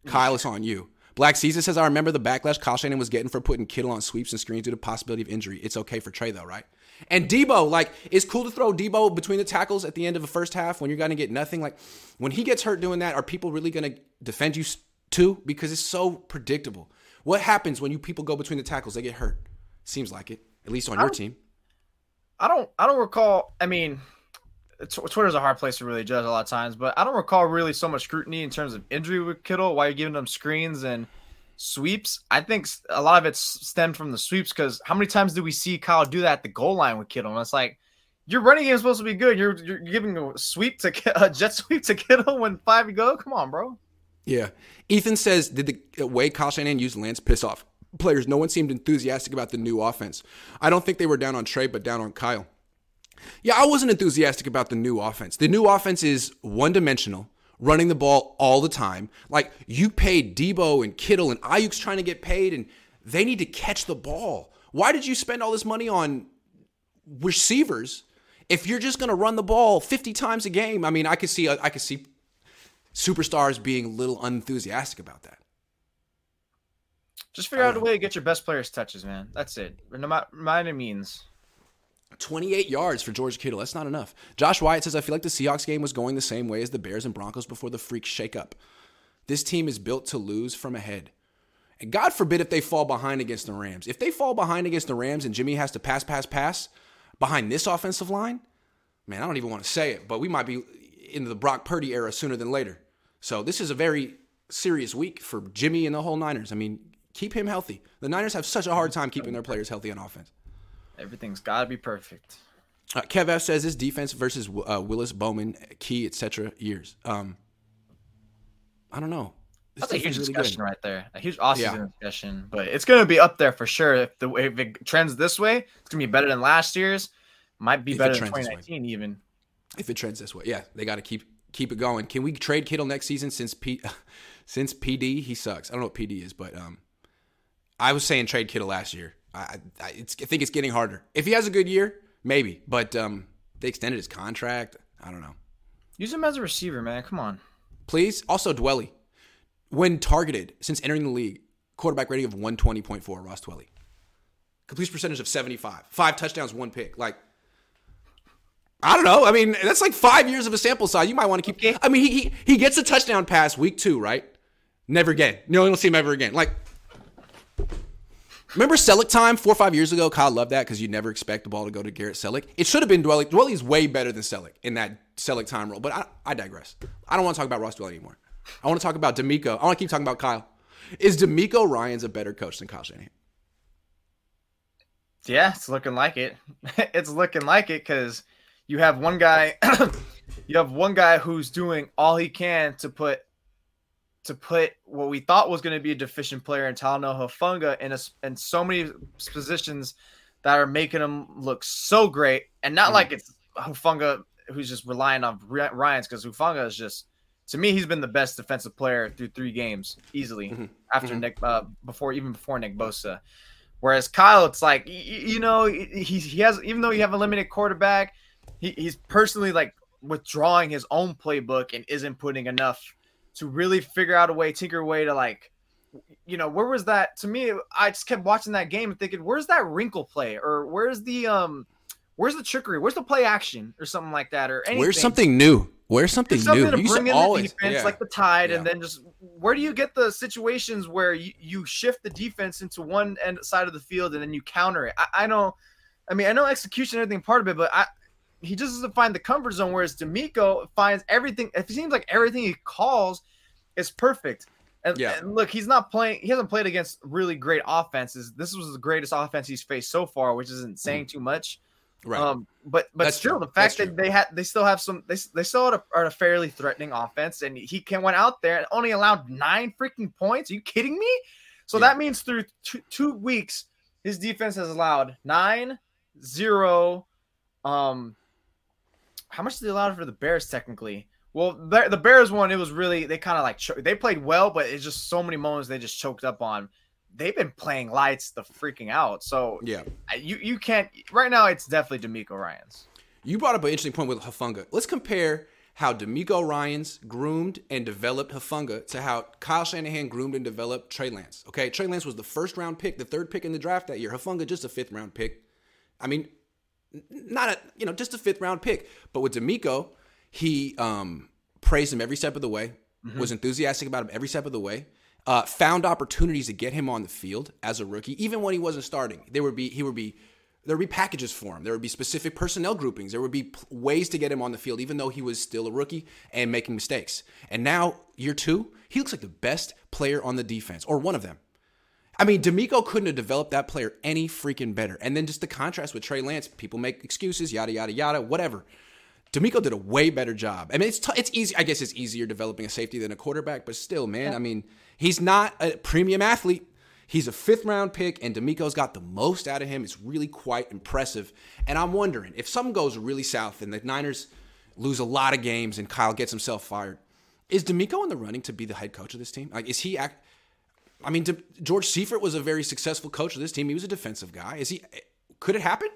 Kyle, it's on you. Black Caesar says, I remember the backlash Kyle Shannon was getting for putting Kittle on sweeps and screens due to possibility of injury. It's okay for Trey, though, right? And Deebo, like, it's cool to throw Deebo between the tackles at the end of the first half when you're going to get nothing. Like, when he gets hurt doing that, are people really going to defend you too? Because it's so predictable. What happens when you people go between the tackles? They get hurt. Seems like it, at least on your team. I don't. I don't recall. I mean, Twitter's a hard place to really judge a lot of times, but I don't recall really so much scrutiny in terms of injury with Kittle. Why you're giving them screens and sweeps. I think a lot of it stemmed from the sweeps because how many times do we see Kyle do that at the goal line with Kittle? And it's like your running game is supposed to be good. You're you're giving a sweep to a jet sweep to Kittle when five you go. Come on, bro. Yeah. Ethan says, did the uh, way Kyle Shanahan used Lance piss off players? No one seemed enthusiastic about the new offense. I don't think they were down on Trey, but down on Kyle. Yeah, I wasn't enthusiastic about the new offense. The new offense is one dimensional running the ball all the time. Like you paid Deebo and Kittle and Aiyuk's trying to get paid, and they need to catch the ball. Why did you spend all this money on receivers if you're just going to run the ball 50 times a game? I mean, I could see I could see superstars being a little unenthusiastic about that. Just figure out a uh, way to get your best players touches, man. That's it. No matter means. 28 yards for George Kittle. That's not enough. Josh Wyatt says, I feel like the Seahawks game was going the same way as the Bears and Broncos before the freak shakeup. This team is built to lose from ahead. And God forbid if they fall behind against the Rams. If they fall behind against the Rams and Jimmy has to pass, pass, pass behind this offensive line, man, I don't even want to say it, but we might be in the Brock Purdy era sooner than later. So this is a very serious week for Jimmy and the whole Niners. I mean, keep him healthy. The Niners have such a hard time keeping their players healthy on offense. Everything's got to be perfect. Uh, Kev F says this defense versus uh, Willis Bowman, Key, etc. Years. Um, I don't know. This That's a huge really discussion good. right there. A huge awesome yeah. discussion, but it's going to be up there for sure. If the if it trends this way, it's going to be better than last year's. Might be if better than 2019 even. If it trends this way, yeah, they got to keep keep it going. Can we trade Kittle next season since P, since PD he sucks. I don't know what PD is, but um, I was saying trade Kittle last year. I, I, I think it's getting harder. If he has a good year, maybe. But um, they extended his contract. I don't know. Use him as a receiver, man. Come on. Please. Also, Dwelley. When targeted since entering the league, quarterback rating of 120.4, Ross Dwelley. Completion percentage of 75. Five touchdowns, one pick. Like, I don't know. I mean, that's like five years of a sample size. You might want to keep. Okay. I mean, he, he he gets a touchdown pass week two, right? Never again. No, you don't see him ever again. Like, Remember Celek time four or five years ago? Kyle loved that because you never expect the ball to go to Garrett Celek. It should have been Dwelley. Dwelley's way better than Celek in that Celek time role. But I, I digress. I don't want to talk about Ross Dwelley anymore. I want to talk about DeMeco. I want to keep talking about Kyle. Is DeMeco Ryans a better coach than Kyle Shanahan? Yeah, it's looking like it. it's looking like it because you have one guy, you have one guy who's doing all he can to put to put what we thought was going to be a deficient player in Talanoa Hufanga in a, in so many positions that are making him look so great, and not mm like it's Hufanga who's just relying on Ryans because Hufanga is just to me he's been the best defensive player through three games easily mm-hmm. after mm-hmm. Nick uh, before even before Nick Bosa. Whereas Kyle, it's like you know he he has even though you have a limited quarterback, he, he's personally like withdrawing his own playbook and isn't putting enough to really figure out a way, tinker a way to like, you know, where was that? To me, I just kept watching that game and thinking, where's that wrinkle play or where's the um, where's the trickery? Where's the play action or something like that or anything? Where's something new? Where's something, something new? To bring in always, the defense yeah. like the Tide, yeah. and then just where do you get the situations where you, you shift the defense into one end side of the field and then you counter it? I, I know, I mean, I know execution and everything part of it, but I he just doesn't find the comfort zone. Whereas DeMeco finds everything. It seems like everything he calls is perfect. And, Yeah. and look, he's not playing. He hasn't played against really great offenses. This was the greatest offense he's faced so far, which isn't saying too much. Right. Um, but but That's still, true. the fact That's that they had they still have some they they still had a, are a fairly threatening offense, and he can went out there and only allowed nine freaking points. Are you kidding me? So Yeah. that means through two, two weeks, his defense has allowed nine, zero. Um, how much did they allow for the Bears technically? Well, the, the Bears one, it was really they kind of like cho- they played well, but it's just so many moments they just choked up on. They've been playing lights the freaking out. So yeah. You you can't right now. It's definitely DeMeco Ryan's. You brought up an interesting point with Hufanga. Let's compare how DeMeco Ryans groomed and developed Hufanga to how Kyle Shanahan groomed and developed Trey Lance. Okay, Trey Lance was the first round pick, the third pick in the draft that year. Hufanga just a fifth round pick. I mean, not a you know just a fifth round pick. But with DeMeco, he um, praised him every step of the way. Was enthusiastic about him every step of the way. Uh, found opportunities to get him on the field as a rookie, even when he wasn't starting. There would be he would be there would be packages for him. There would be specific personnel groupings. There would be p- ways to get him on the field, even though he was still a rookie and making mistakes. And now, year two, he looks like the best player on the defense, or one of them. I mean, DeMeco couldn't have developed that player any freaking better. And then just the contrast with Trey Lance, people make excuses, yada yada yada, whatever. DeMeco did a way better job. I mean, it's t- it's easy. I guess it's easier developing a safety than a quarterback, but still, man. I mean, he's not a premium athlete. He's a fifth round pick, and DeMeco's got the most out of him. It's really quite impressive. And I'm wondering if something goes really south and the Niners lose a lot of games and Kyle gets himself fired, is DeMeco in the running to be the head coach of this team? Like, is he act? I mean, George Seifert was a very successful coach of this team. He was a defensive guy. Is he? Could it happen?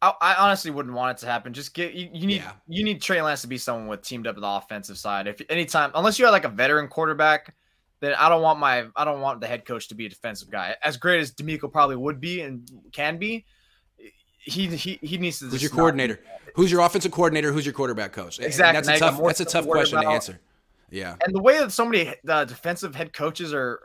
I, I honestly wouldn't want it to happen. Just get you, you need Yeah. you need Trey Lance to be someone with teamed up with the offensive side. If anytime, unless you have like a veteran quarterback, then I don't want my I don't want the head coach to be a defensive guy. As great as DeMeco probably would be and can be, he he, he needs to. Who's your coordinator? Who's your offensive coordinator? Who's your quarterback coach? And Exactly. That's Now a tough. That's a tough question to answer. Yeah. And the way that so many uh, defensive head coaches are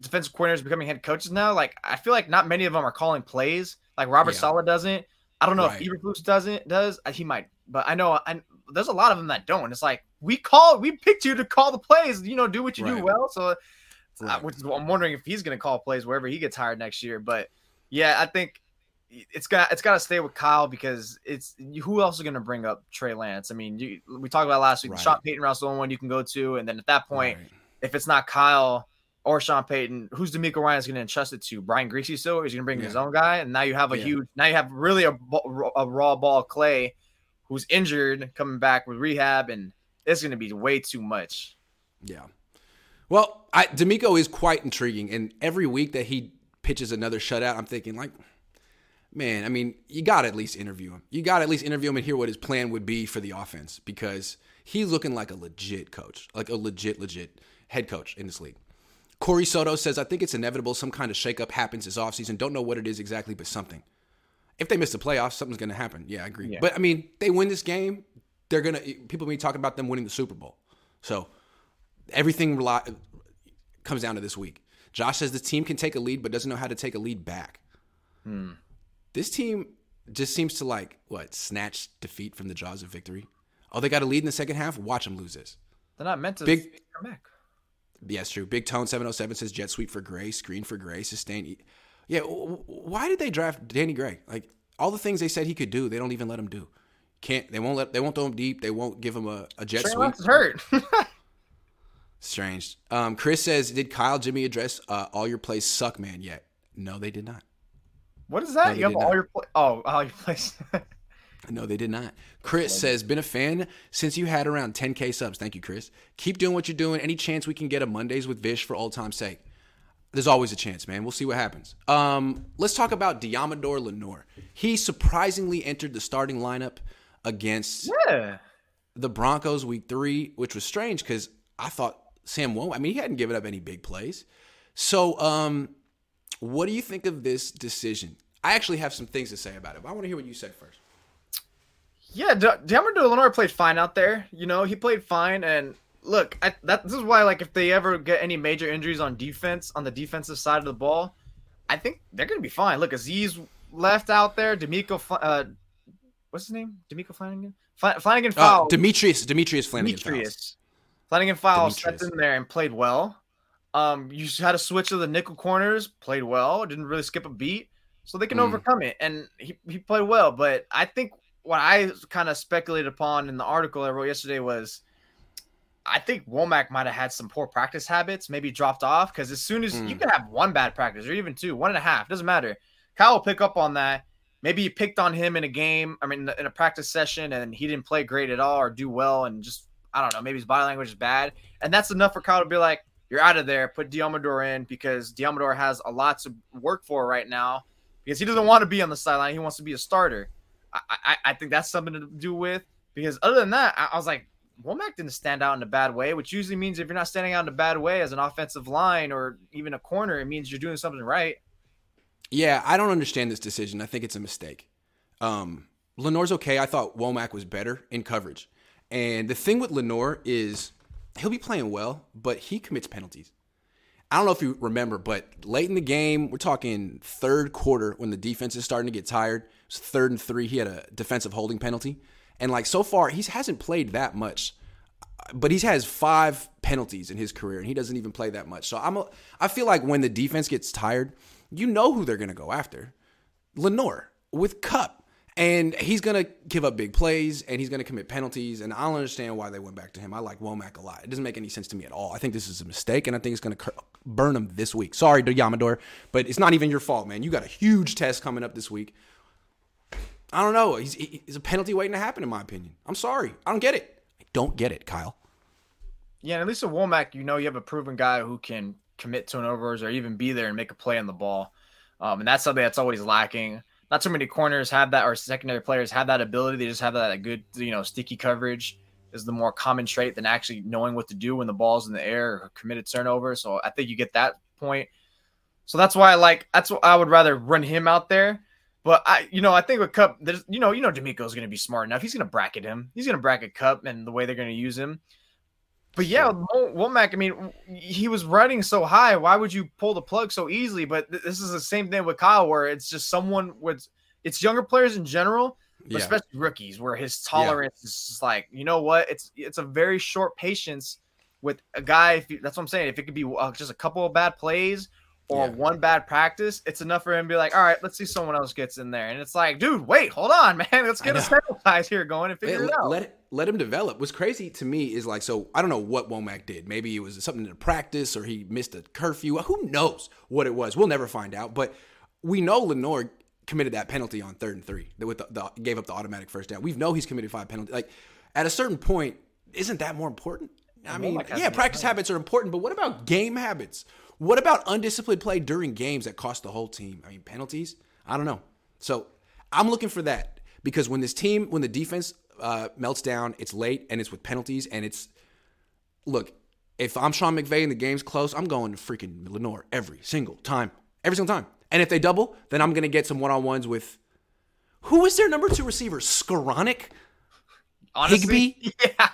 defensive coordinators becoming head coaches now, like I feel like not many of them are calling plays. Like Robert Yeah. Saleh doesn't. I don't know Right. if Eberflus doesn't does. Uh, He might, but I know I, there's a lot of them that don't. It's like we call, we picked you to call the plays. You know, do what you do Right. well. So, uh, which is, I'm wondering if he's going to call plays wherever he gets hired next year. But yeah, I think it's got it's got to stay with Kyle because it's who else is going to bring up Trey Lance? I mean, you, we talked about last week. Right. Sean Payton Rouse the only one you can go to, and then at that point Right. if it's not Kyle or Sean Payton, who's DeMeco Ryan is going to entrust it to? Brian Griese still, He's going to bring his own guy? And now you have a Yeah. huge, now you have really a, a raw ball Clay, who's injured, coming back with rehab, and it's going to be way too much. Yeah. Well, I, DeMeco is quite intriguing, and every week that he pitches another shutout, I'm thinking like, man, I mean, you got to at least interview him. You got to at least interview him and hear what his plan would be for the offense because he's looking like a legit coach, like a legit, legit head coach in this league. Corey Soto says, I think it's inevitable some kind of shakeup happens this offseason. Don't know what it is exactly, but something. If they miss the playoffs, something's going to happen. Yeah, I agree. Yeah. But I mean, they win this game, they're going to, people will be talking about them winning the Super Bowl. So everything rely, comes down to this week. Josh says the team can take a lead, but doesn't know how to take a lead back. Hmm. This team just seems to like what snatch defeat from the jaws of victory. Oh, they got a lead in the second half. Watch them lose this. They're not meant to Big- come back. Yes, true. Big Tone seven hundred seven says jet sweep for Gray, screen for Gray, sustain. Yeah, why did they draft Danny Gray? Like all the things they said he could do, they don't even let him do. Can't they won't let they won't throw him deep. They won't give him a, a jet Trey sweep. Lance is hurt. Strange. Um, Chris says, did Kyle Jimmy address uh, all your plays suck, man? Yet? No, they did not. What is that? they you have all not. your play- oh, all your plays. No, they did not. Chris says, been a fan since you had around 10K subs. Thank you, Chris. Keep doing what you're doing. Any chance we can get a Mondays with Vish for old time's sake? There's always a chance, man. We'll see what happens. Um, let's talk about Deommodore Lenoir. He surprisingly entered the starting lineup against yeah. the Broncos week three, which was strange because I thought Sam won't. I mean, he hadn't given up any big plays. So, um, what do you think of this decision? I actually have some things to say about it, but I want to hear what you said first. Yeah, D- Deommodore Lenoir played fine out there. You know, he played fine, and look, I, that this is why like if they ever get any major injuries on defense on the defensive side of the ball, I think they're gonna be fine. Look, Azeez left out there, DeMeco, uh, what's his name? DeMeco Flanagan. Flannigan-Fowles. Uh, Demetrius Demetrius Flanagan. Demetrius. Flannigan-Fowles stepped in there and played well. Um, you had a switch to the nickel corners, played well, didn't really skip a beat, so they can mm. overcome it. And he, he played well. But I think what I kind of speculated upon in the article I wrote yesterday was I think Womack might have had some poor practice habits, maybe dropped off because as soon as mm. you can have one bad practice or even two, one and a half, doesn't matter. Kyle will pick up on that. Maybe you picked on him in a game, I mean, in a practice session, and he didn't play great at all or do well, and just I don't know, maybe his body language is bad, and that's enough for Kyle to be like, "You're out of there. Put Deommodore in because Deommodore has a lot to work for right now because he doesn't want to be on the sideline. He wants to be a starter. I, I, I think that's something to do with because other than that, I, I was like, Womack didn't stand out in a bad way, which usually means if you're not standing out in a bad way as an offensive line or even a corner, it means you're doing something right. Yeah, I don't understand this decision. I think it's a mistake. Um, Lenoir's okay. I thought Womack was better in coverage. And the thing with Lenoir is he'll be playing well, but he commits penalties. I don't know if you remember, but late in the game, we're talking third quarter when the defense is starting to get tired. It was third and three. He had a defensive holding penalty. And like so far, he hasn't played that much, but he has five penalties in his career, and he doesn't even play that much. So I'm, a, I feel like when the defense gets tired, you know who they're going to go after, Lenoir with Kupp. And he's going to give up big plays and he's going to commit penalties. And I don't understand why they went back to him. I like Womack a lot. It doesn't make any sense to me at all. I think this is a mistake and I think it's going to burn him this week. Sorry, Yamador, but it's not even your fault, man. You got a huge test coming up this week. I don't know. He's, he's a penalty waiting to happen, in my opinion. I'm sorry. I don't get it. I don't get it, Kyle. Yeah, at least a Womack, you know, you have a proven guy who can commit turnovers or even be there and make a play on the ball. Um, and that's something that's always lacking. Not so many corners have that, or secondary players have that ability. They just have that good, you know, sticky coverage is the more common trait than actually knowing what to do when the ball's in the air or committed turnover. So I think you get that point. So that's why I like. That's what I would rather run him out there but I, you know, I think with Kupp, there's, you know, you know, DeMeco's going to be smart enough. He's going to bracket him. He's going to bracket Kupp and the way they're going to use him. But yeah. Womack, I mean, he was running so high. Why would you pull the plug so easily? But th- this is the same thing with Kyle, where it's just someone with it's younger players in general, yeah. especially rookies, where his tolerance yeah. is just like, you know what? It's it's a very short patience with a guy. If you, that's what I'm saying. If it could be uh, just a couple of bad plays or yeah. one bad practice, it's enough for him to be like, all right, let's see someone else gets in there. And it's like, dude, wait, hold on, man. Let's get a sample size here going and figure it, it out. Let, let him develop. What's crazy to me is like, so I don't know what Womack did. Maybe it was something in practice or he missed a curfew. Who knows what it was? We'll never find out. But we know Lenoir committed that penalty on third and three that with the, the, gave up the automatic first down. We know he's committed five penalties. Like at a certain point, isn't that more important? I mean, yeah, practice habits are important, but what about game habits? What about undisciplined play during games that cost the whole team? I mean, penalties? I don't know. So I'm looking for that because when this team, when the defense uh, melts down, it's late and it's with penalties and it's look. If I'm Sean McVay and the game's close, I'm going to freaking Lenoir every single time, every single time. And if they double, then I'm going to get some one on ones with who is their number two receiver? Skowronek? Honestly, Higbee? Yeah,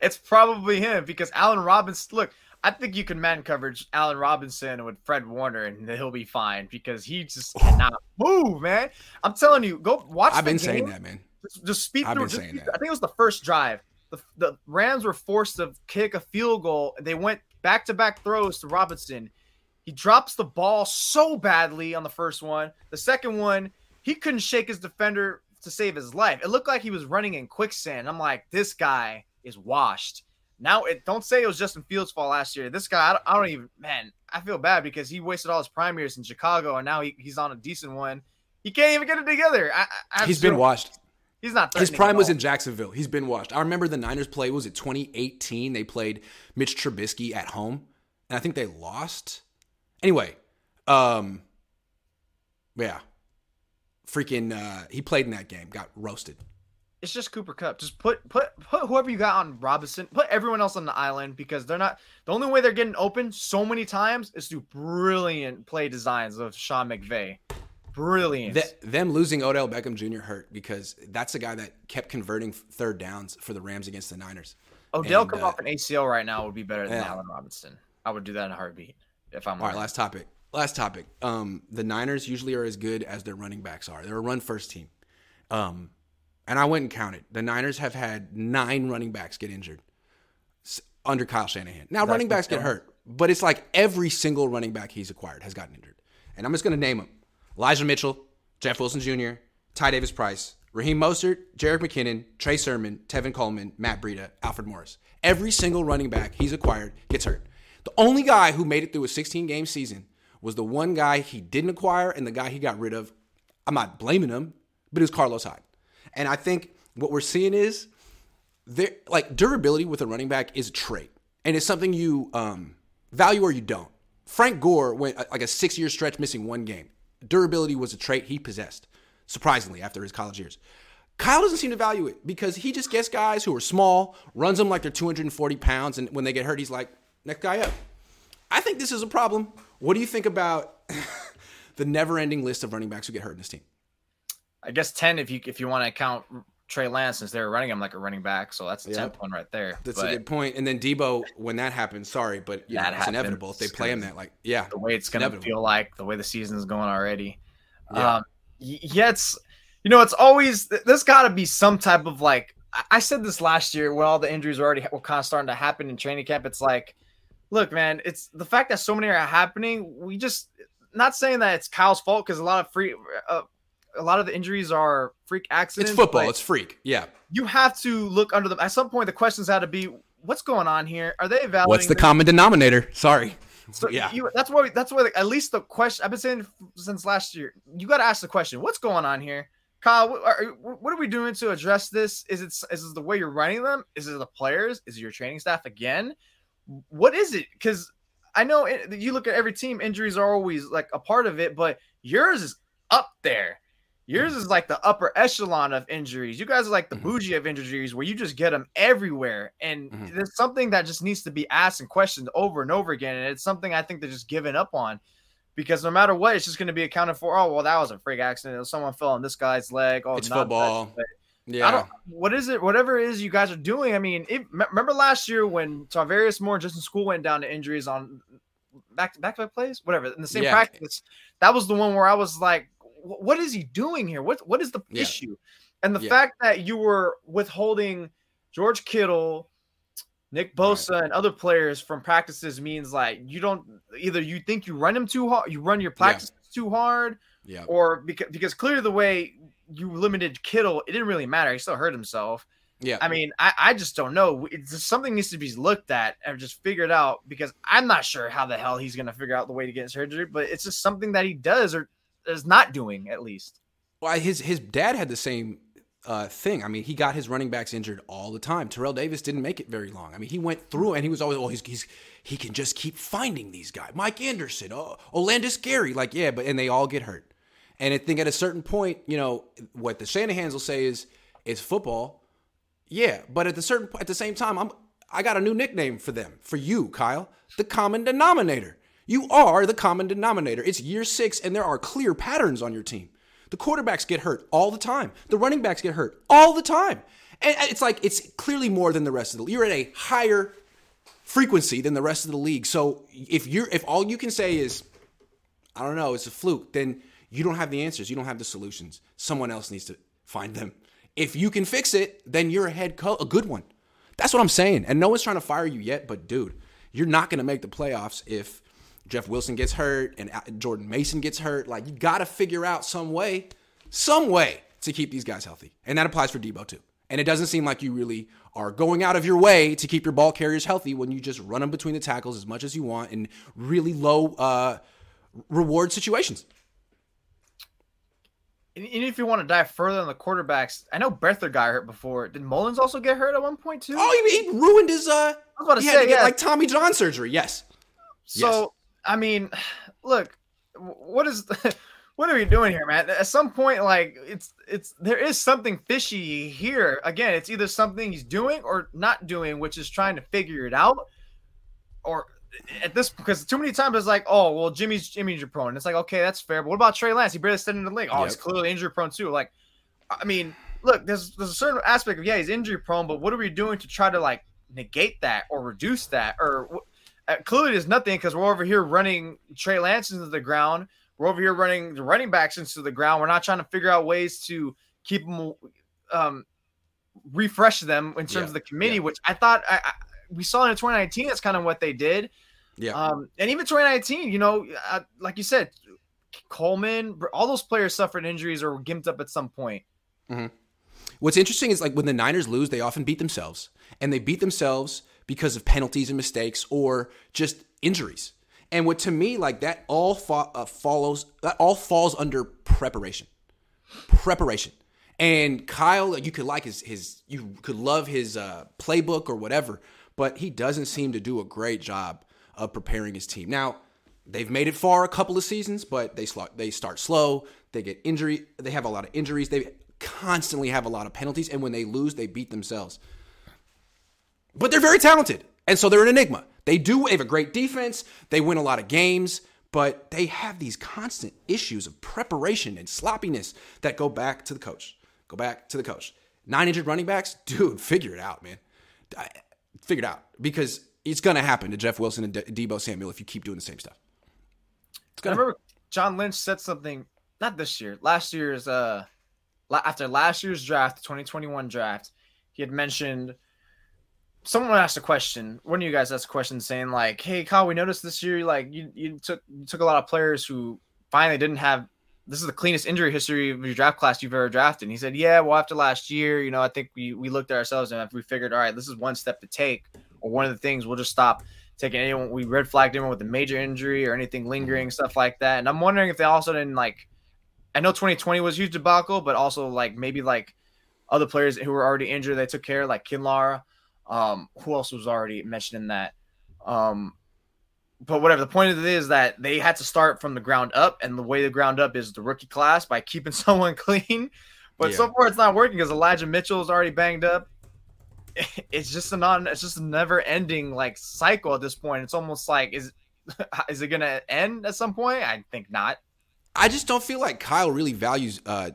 it's probably him because Allen Robinson. Look, I think you can man coverage Allen Robinson with Fred Warner and he'll be fine because he just cannot move, man. I'm telling you, go watch. I've been game. saying that, man. Just, just speed I've through. Just speed, I think it was the first drive. The, the Rams were forced to kick a field goal. They went back to back throws to Robinson. He drops the ball so badly on the first one. The second one, he couldn't shake his defender to save his life. It looked like he was running in quicksand. I'm like, this guy is washed. Now, it don't say it was Justin Fields' fault last year. This guy, I don't, I don't, even, man, I feel bad because he wasted all his prime years in Chicago, and now he, he's on a decent one. He can't even get it together. I, I he's been washed. He's not. His prime was in Jacksonville. He's been washed. I remember the Niners play. Was it 2018? They played Mitch Trubisky at home, and I think they lost. Anyway, um, yeah, freaking, uh, he played in that game. Got roasted it's just Cooper Kupp. Just put put put whoever you got on Robinson. Put everyone else on the island because they're not the only way they're getting open so many times is through brilliant play designs of Sean McVay. Brilliant. Th- them losing Odell Beckham Jr. hurt because that's the guy that kept converting third downs for the Rams against the Niners. Odell and, coming uh, off an ACL right now would be better than yeah. Allen Robinson. I would do that in a heartbeat if I'm All right, last topic. Last topic. Um, the Niners usually are as good as their running backs are. They're a run first team. Um, and I went and counted. The Niners have had nine running backs get injured under Kyle Shanahan. Now, running backs get hurt, but it's like every single running back he's acquired has gotten injured. And I'm just going to name them Elijah Mitchell, Jeff Wilson Jr., Ty Davis Price, Raheem Mostert, Jerick McKinnon, Trey Sermon, Tevin Coleman, Matt Breida, Alfred Morris. Every single running back he's acquired gets hurt. The only guy who made it through a 16 game season was the one guy he didn't acquire and the guy he got rid of. I'm not blaming him, but it was Carlos Hyde. And I think what we're seeing is there like durability with a running back is a trait. And it's something you um, value or you don't. Frank Gore went uh, like a six year stretch missing one game. Durability was a trait he possessed, surprisingly, after his college years. Kyle doesn't seem to value it because he just gets guys who are small, runs them like they're 240 pounds, and when they get hurt, he's like, next guy up. I think this is a problem. What do you think about the never ending list of running backs who get hurt in this team? I guess ten if you if you want to count Trey Lance since they're running him like a running back, so that's a Yep. one right there. That's but a good point. And then Deebo, when that happens, sorry, but you know, it's happens. inevitable if they play him that. Like, yeah, the way it's gonna feel like, the way the season's going already. Yeah. Um, yeah, it's you know, it's always there's got to be some type of like I- I said this last year when all the injuries were already were kind of starting to happen in training camp. It's like, look, man, it's the fact that so many are happening. We just not saying that it's Kyle's fault because a lot of free. Uh, a lot of the injuries are freak accidents. It's football. It's freak. Yeah. you have to look under them. At some point, the questions had to be, what's going on here? Are they evaluating? What's the common denominator? Sorry. So yeah. you, that's why. That's why. At least the question I've been saying since last year. You got to ask the question: What's going on here, Kyle? What are, what are we doing to address this? Is it is it the way you're running them? Is it the players? Is it your training staff again? What is it? Because I know it, you look at every team, injuries are always like a part of it, but yours is up there. Yours is like the upper echelon of injuries. You guys are like the Mhm. bougie of injuries where you just get them everywhere. And Mhm. there's something that just needs to be asked and questioned over and over again. And it's something I think they're just giving up on because no matter what, it's just going to be accounted for. Oh, well, that was a freak accident. Someone fell on this guy's leg. Oh, It's football. leg. I Yeah. don't. What is it? Whatever it is you guys are doing. I mean, it, me- remember last year when Tarvarius Moore and Justin Skule went down to injuries on back back to back plays, whatever in the same Yeah. practice. That was the one where I was like, "Wh- "What is he doing here? What what is the Yeah. issue?" And the Yeah. fact that you were withholding George Kittle, Nick Bosa, and other players from practices means like you don't either you think you run him too hard, you run your practices too hard, Yeah. or because because clearly the way you limited Kittle, it didn't really matter. He still hurt himself. Yeah. I mean, I, I just don't know. It's just something needs to be looked at and just figured out because I'm not sure how the hell he's going to figure out the way to get surgery, but it's just something that he does or is not doing at least. Well, his his dad had the same uh, thing. I mean, he got his running backs injured all the time. Terrell Davis didn't make it very long. I mean, he went through and he was always, oh, he's, he's he can just keep finding these guys. Mike Anderson, oh, Olandis Gary, like yeah, but and they all get hurt. And I think at a certain point, you know, what the Shanahan's will say is it's football. Yeah, but at the certain at the same time, I'm I got a new nickname for them, for you, Kyle, the common denominator. You are the common denominator. It's year six, and there are clear patterns on your team. The quarterbacks get hurt all the time. The running backs get hurt all the time. And it's like it's clearly more than the rest of the league. You're at a higher frequency than the rest of the league. So if you're if all you can say is I don't know, it's a fluke, then you don't have the answers. You don't have the solutions. Someone else needs to find them. If you can fix it, then you're a head coach, a good one. That's what I'm saying. And no one's trying to fire you yet, but dude, you're not going to make the playoffs if Jeff Wilson gets hurt and Jordan Mason gets hurt. Like you got to figure out some way, some way to keep these guys healthy. And that applies for Deebo too. And it doesn't seem like you really are going out of your way to keep your ball carriers healthy when you just run them between the tackles as much as you want in really low uh, reward situations. And if you want to dive further on the quarterbacks, I know Beathard got hurt before. Did Mullens also get hurt at one point too? Oh, he, he ruined his. Uh, I was about to he say, had to get yeah. like Tommy John surgery. Yes. So I mean, look, what is what are we doing here, man? At some point, like it's it's there is something fishy here. Again, it's either something he's doing or not doing, which is trying to figure it out, or at this because too many times it's like, oh well, Jimmy's injury prone. It's like okay, that's fair. But what about Trey Lance? He barely stepped in the league. Oh, yep. he's clearly injury prone too. Like, I mean, look, there's there's a certain aspect of yeah, he's injury prone, but what are we doing to try to like negate that or reduce that? Or clearly there's nothing because we're over here running Trey Lance into the ground. We're over here running the running backs into the ground. We're not trying to figure out ways to keep them, um, refresh them in terms yeah. of the committee, yeah. which I thought I, I, we saw in 2019. That's kind of what they did. Yeah. Um, and even 2019, you know, uh, like you said, Coleman, all those players suffered injuries or were gimped up at some point. Mm-hmm. What's interesting is like when the Niners lose, they often beat themselves, and they beat themselves because of penalties and mistakes or just injuries. And what to me, like that all fo- uh, follows, that all falls under preparation. Preparation. And Kyle, you could like his, his you could love his uh, playbook or whatever, but he doesn't seem to do a great job of preparing his team. Now, they've made it far a couple of seasons, but they sl- they start slow. They get injury. They have a lot of injuries. They constantly have a lot of penalties, and when they lose, they beat themselves. But they're very talented, and so they're an enigma. They do they have a great defense. They win a lot of games, but they have these constant issues of preparation and sloppiness that go back to the coach. Go back to the coach. Nine injured running backs, dude, figure it out, man. Figure it out because it's going to happen to Jeff Wilson and De- Deebo Samuel if you keep doing the same stuff. I remember John Lynch said something not this year, last year's uh after last year's draft, 2021 draft, he had mentioned someone asked a question. One of you guys asked a question saying like, "Hey, Kyle, we noticed this year like you you took you took a lot of players who finally didn't have this is the cleanest injury history of your draft class you've ever drafted." And he said, "Yeah, well, after last year, you know, I think we we looked at ourselves and we figured, all right, this is one step to take, or one of the things we'll just stop." Taking anyone, we red flagged anyone with a major injury or anything lingering, mm-hmm. stuff like that. And I'm wondering if they also didn't like I know 2020 was huge debacle, but also like maybe like other players who were already injured they took care, like Kinlaw. Um, who else was already mentioned in that? Um, but whatever. The point of it is that they had to start from the ground up, and the way the ground up is the rookie class by keeping someone clean. But yeah. so far, it's not working because Elijah Mitchell is already banged up. It's just a non. It's just a never-ending like cycle at this point. It's almost like is is it gonna end at some point? I think not. I just don't feel like Kyle really values uh,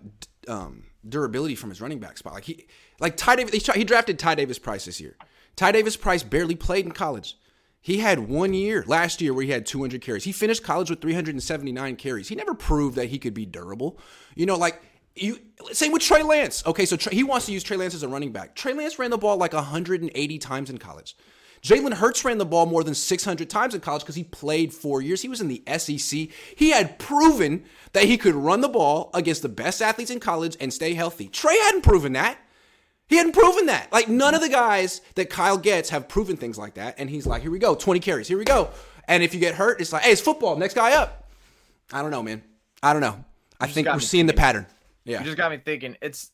um, durability from his running back spot. Like he, like Ty Davis, he drafted Ty Davis Price this year. Ty Davis Price barely played in college. He had one year last year where he had 200 carries. He finished college with 379 carries. He never proved that he could be durable. You know, like you same with Trey Lance. Okay, so Trey, he wants to use Trey Lance as a running back. Trey Lance ran the ball like 180 times in college. Jalen Hurts ran the ball more than 600 times in college because he played four years. He was in the SEC. He had proven that he could run the ball against the best athletes in college and stay healthy. Trey hadn't proven that. He hadn't proven that. Like none of the guys that Kyle gets have proven things like that. And he's like, here we go, 20 carries, here we go. And if you get hurt, it's like, hey, it's football. Next guy up. I don't know, man. I don't know. I think we're seeing thinking. the pattern. Yeah. You just got me thinking. It's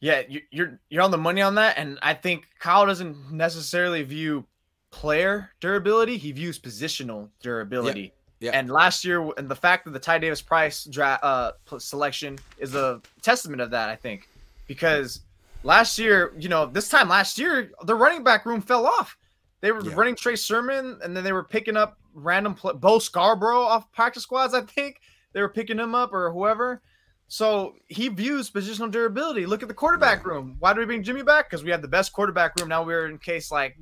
yeah, you're you're on the money on that, and I think Kyle doesn't necessarily view player durability; he views positional durability. Yeah. yeah. And last year, and the fact that the Ty Davis Price draft uh, selection is a testament of that, I think, because last year, you know, this time last year, the running back room fell off. They were yeah. running Trey Sermon, and then they were picking up random play- Bo Scarborough off practice squads. I think they were picking him up or whoever. So he views positional durability. Look at the quarterback room. Why do we bring Jimmy back? Because we have the best quarterback room. Now we're in case like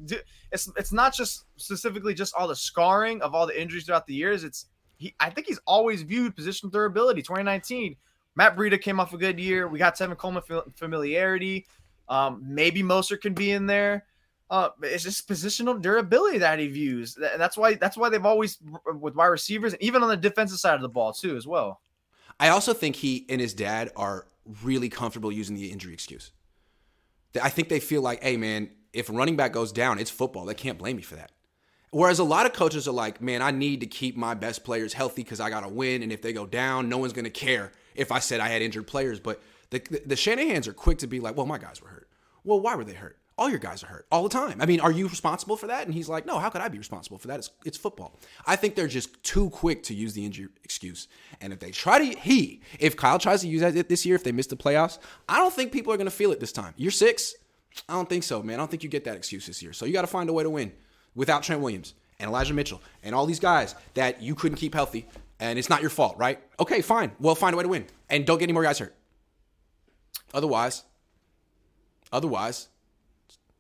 it's it's not just specifically just all the scarring of all the injuries throughout the years. It's he. I think he's always viewed positional durability. 2019, Matt Breida came off a good year. We got Tevin Coleman familiarity. Um, maybe Moser can be in there. Uh, it's just positional durability that he views. And that's why that's why they've always with wide receivers and even on the defensive side of the ball too as well. I also think he and his dad are really comfortable using the injury excuse. I think they feel like, hey, man, if running back goes down, it's football. They can't blame me for that. Whereas a lot of coaches are like, man, I need to keep my best players healthy because I got to win. And if they go down, no one's going to care if I said I had injured players. But the, the, the Shanahans are quick to be like, well, my guys were hurt. Well, why were they hurt? all your guys are hurt all the time. I mean, are you responsible for that? And he's like, no, how could I be responsible for that? It's, it's football. I think they're just too quick to use the injury excuse. And if they try to, he, if Kyle tries to use that this year, if they miss the playoffs, I don't think people are going to feel it this time. You're six. I don't think so, man. I don't think you get that excuse this year. So you got to find a way to win without Trent Williams. and Elijah Mitchell and all these guys that you couldn't keep healthy, and it's not your fault, right? Okay, fine. Well, find a way to win, and don't get any more guys hurt. Otherwise, otherwise,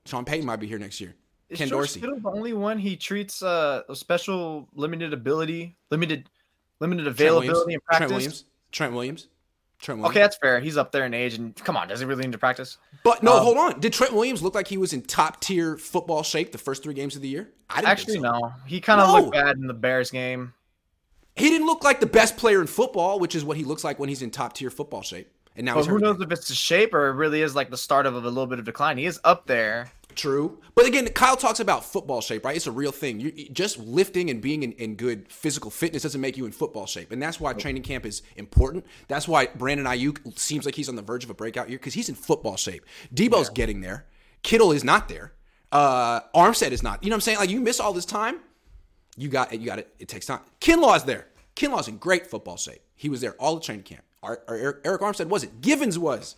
Sean Payton might be here next year. Is Ken George Dorsey. Kittle the only one he treats uh, a special limited ability, limited limited availability in Trent? Williams. Trent Williams. Trent Williams. Okay, that's fair. He's up there in age, and come on, does he really need to practice? But no, Um, hold on. Did Trent Williams look like he was in top tier football shape the first three games of the year? I didn't Actually, think so. no. He kind of No. looked bad in the Bears game. He didn't look like the best player in football, which is what he looks like when he's in top tier football shape. And now he's who knows if it's the shape or it really is like the start of a little bit of decline. He is up there. True. But again, Kyle talks about football shape, right? It's a real thing. You just lifting and being in, in good physical fitness doesn't make you in football shape. And that's why training camp is important. That's why Brandon Aiyuk seems like he's on the verge of a breakout year because he's in football shape. Deebo's getting there. Kittle is not there. Uh, Armstead is not. You know what I'm saying? Like you miss all this time. You got it. You got it. It takes time. Kinlaw's there. Kinlaw's in great football shape. He was there all the training camp. Ar- Ar- Eric, Eric Armstead wasn't. Givens was.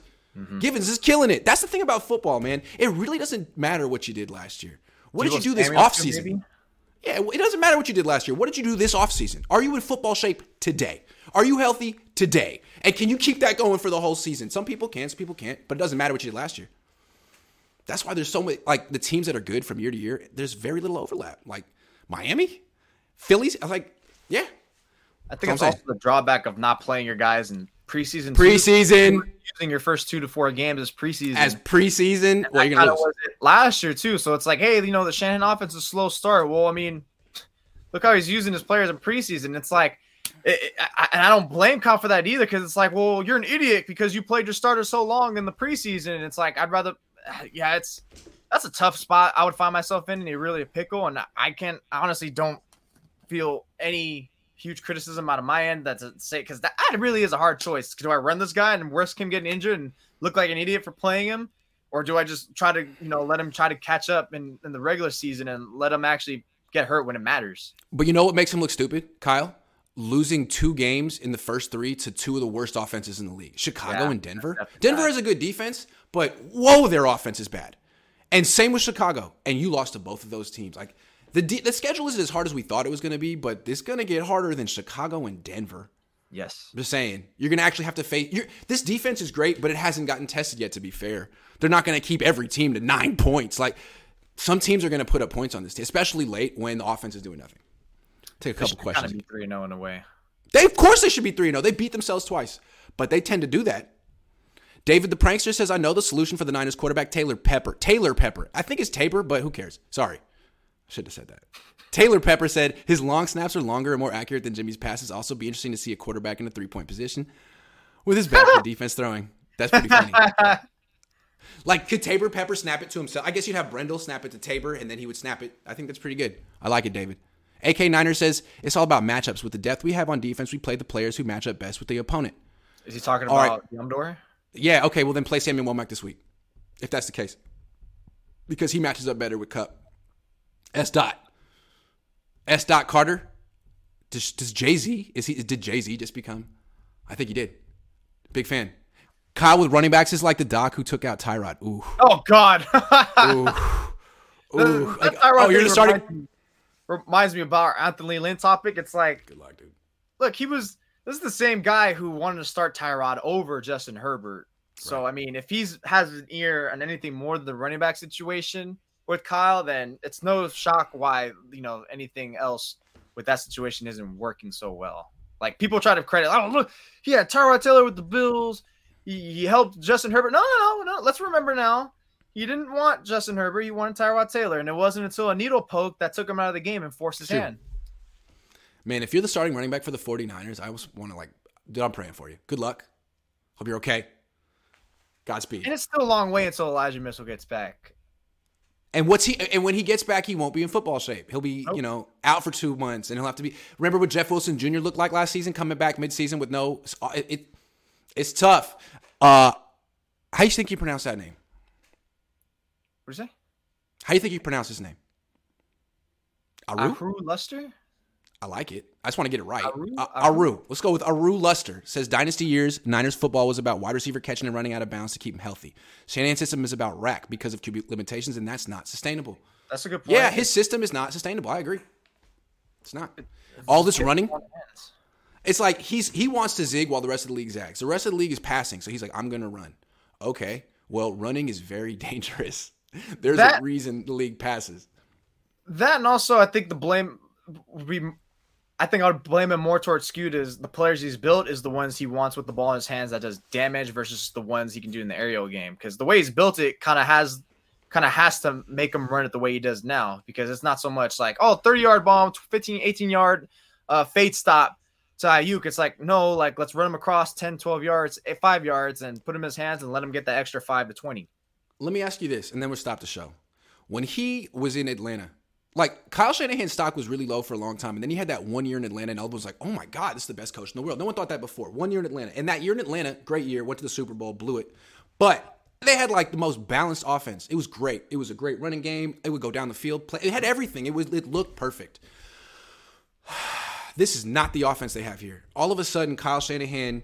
Givens is killing it. That's the thing about football, man. It really doesn't matter what you did last year. What did you do this offseason? maybe? Yeah, it doesn't matter what you did last year. What did you do this offseason? Are you in football shape today? Are you healthy today? And can you keep that going for the whole season? Some people can, some people can't, but it doesn't matter what you did last year. That's why there's so many like the teams that are good from year to year, there's very little overlap. Like Miami, Phillies, I was like, yeah. I think it's also the drawback of not playing your guys in preseason. Preseason using your first two to four games as preseason. as preseason, well, you're was it last year too. So it's like, hey, you know, the Shannon offense is a slow start. Well, I mean, look how he's using his players in preseason. It's like, it, it- I, and I don't blame Kyle for that either because it's like, well, you're an idiot because you played your starter so long in the preseason. And it's like, I'd rather, yeah, it's that's a tough spot I would find myself in, and you're really a pickle. And I can't, I honestly don't feel any huge criticism out of my end. That's a say because that, really is a hard choice. Do I run this guy and risk him getting injured and look like an idiot for playing him? Or do I just try to, you know, let him try to catch up in, in the regular season and let him actually get hurt when it matters? But you know what makes him look stupid, Kyle? Losing two games in the first three to two of the worst offenses in the league Chicago Yeah, and Denver. Denver bad. has a good defense, but whoa, their offense is bad. And same with Chicago. And you lost to both of those teams. Like the, the schedule isn't as hard as we thought it was going to be, but it's going to get harder than Chicago and Denver. Yes. I'm just saying, you're going to actually have to face. You're, this defense is great, but it hasn't gotten tested yet. To be fair, they're not going to keep every team to nine points. Like some teams are going to put up points on this, team, especially late when the offense is doing nothing. Take a couple questions. of be 3 0 in a way. They of course they should be 3 0. They beat themselves twice, but they tend to do that. David the prankster says, "I know the solution for the Niners quarterback Taylor Pepper. Taylor Pepper. I think it's Taybor, but who cares? Sorry, should have said that." Taylor Pepper said his long snaps are longer and more accurate than Jimmy's passes. Also, be interesting to see a quarterback in a three point position with his back to defense throwing. That's pretty funny. like, could Taybor Pepper snap it to himself? I guess you'd have Brendel snap it to Taybor, and then he would snap it. I think that's pretty good. I like it, David. AK Niner says it's all about matchups. With the depth we have on defense, we play the players who match up best with the opponent. Is he talking All right. about Yumdor? Yeah, okay, well then play Samuel Womack this week, if that's the case, because he matches up better with Kupp. S dot. S dot Carter. Does, does Jay Z is he did Jay Z just become? I think he did. Big fan. Kyle with running backs is like the doc who took out Tyrod. Ooh, Oh, God. ooh, ooh. That Like, oh, you're just starting. reminds me- Reminds me about our Anthony Lynn topic. It's like, Good luck, dude. look, he was this is the same guy who wanted to start Tyrod over Justin Herbert. So Right. I mean, if he's has an ear on anything more than the running back situation with Kyle, then it's no shock why you know anything else with that situation isn't working so well. Like people try to credit, oh look, he had Tyrod Taylor with the Bills. He, he helped Justin Herbert. No, no, no, no. Let's remember now. He didn't want Justin Herbert. He wanted Tyrod Taylor, and it wasn't until a needle poke that took him out of the game and forced his hand. Man, if you're the starting running back for the 49ers, I just want to like, dude, I'm praying for you. Good luck. Hope you're okay. Godspeed. And it's still a long way until Elijah Mitchell gets back. And what's he? And when he gets back, he won't be in football shape. He'll be, you know, out for two months, and he'll have to be. Remember what Jeff Wilson Jr. looked like last season, coming back midseason with no. It, it it's tough. Uh, how do you think you pronounce that name? What do you say? How do you think you pronounce his name? Aru. Ahru Luster? I like it. I just want to get it right. Aru? Uh, Aru? Aru. Let's go with Aru Luster. Says dynasty years, Niners football was about wide receiver catching and running out of bounds to keep him healthy. Shanahan's system is about rack because of QB limitations, and that's not sustainable. That's a good point. Yeah, his system is not sustainable. I agree. It's not. All this running. It's like he's he wants to zig while the rest of the league zags. The rest of the league is passing, so he's like, I'm gonna run. Okay, well, running is very dangerous. There's That- a reason the league passes. That and also, I think the blame would be. I think I would blame him more towards Scoot is the players he's built is the ones he wants with the ball in his hands that does damage versus the ones he can do in the aerial game. Because the way he's built it kind of has kind of has to make him run it the way he does now. Because it's not so much like, oh, 30 yard bomb, 15, 18 yard uh fade stop to Aiyuk. It's like, no, like let's run him across 10, 12 yards, eh, five yards, and put him in his hands and let him get the extra five to 20. Let me ask you this, and then we'll stop the show. When he was in Atlanta, like Kyle Shanahan's stock was really low for a long time, and then he had that one year in Atlanta, and everyone was like, "Oh my God, this is the best coach in the world." No one thought that before. One year in Atlanta, and that year in Atlanta, great year, went to the Super Bowl, blew it, but they had like the most balanced offense. It was great. It was a great running game. It would go down the field. Play. It had everything. It was. It looked perfect. This is not the offense they have here. All of a sudden, Kyle Shanahan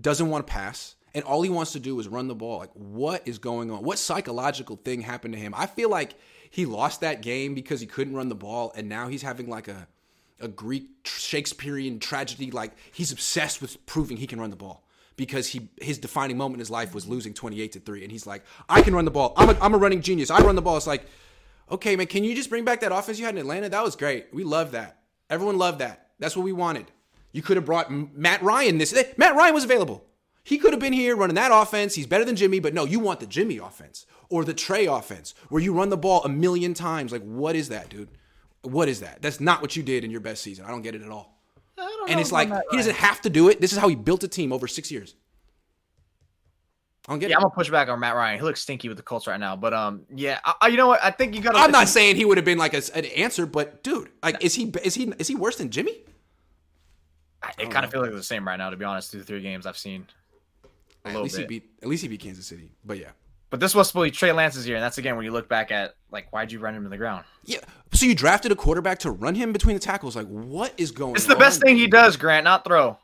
doesn't want to pass, and all he wants to do is run the ball. Like, what is going on? What psychological thing happened to him? I feel like he lost that game because he couldn't run the ball, and now he's having like a a Greek Shakespearean tragedy. Like he's obsessed with proving he can run the ball because he his defining moment in his life was losing twenty eight to three, and he's like, I can run the ball. I'm a, I'm a running genius. I run the ball. It's like, okay, man, can you just bring back that offense you had in Atlanta? That was great. We love that. Everyone loved that. That's what we wanted. You could have brought Matt Ryan this. Matt Ryan was available. He could have been here running that offense. He's better than Jimmy, but no, you want the Jimmy offense or the Trey offense where you run the ball a million times. Like, what is that, dude? What is that? That's not what you did in your best season. I don't get it at all. And it's like he doesn't have to do it. This is how he built a team over six years. I don't get Yeah, it. I'm gonna push back on Matt Ryan. He looks stinky with the Colts right now. But um, yeah, I, I- you know what? I think you got. I'm not saying he would have been like a, an answer, but dude, like, is he is he is he worse than Jimmy? It kind of feels like the same right now, to be honest. Through the three games I've seen, a At little least bit. he beat at least he beat Kansas City. But yeah. but this was supposed to be Trey Lance's year, and that's again when you look back at like why'd you run him to the ground? Yeah. So you drafted a quarterback to run him between the tackles. Like, what is going It's on? the best thing he does, Grant, not throw.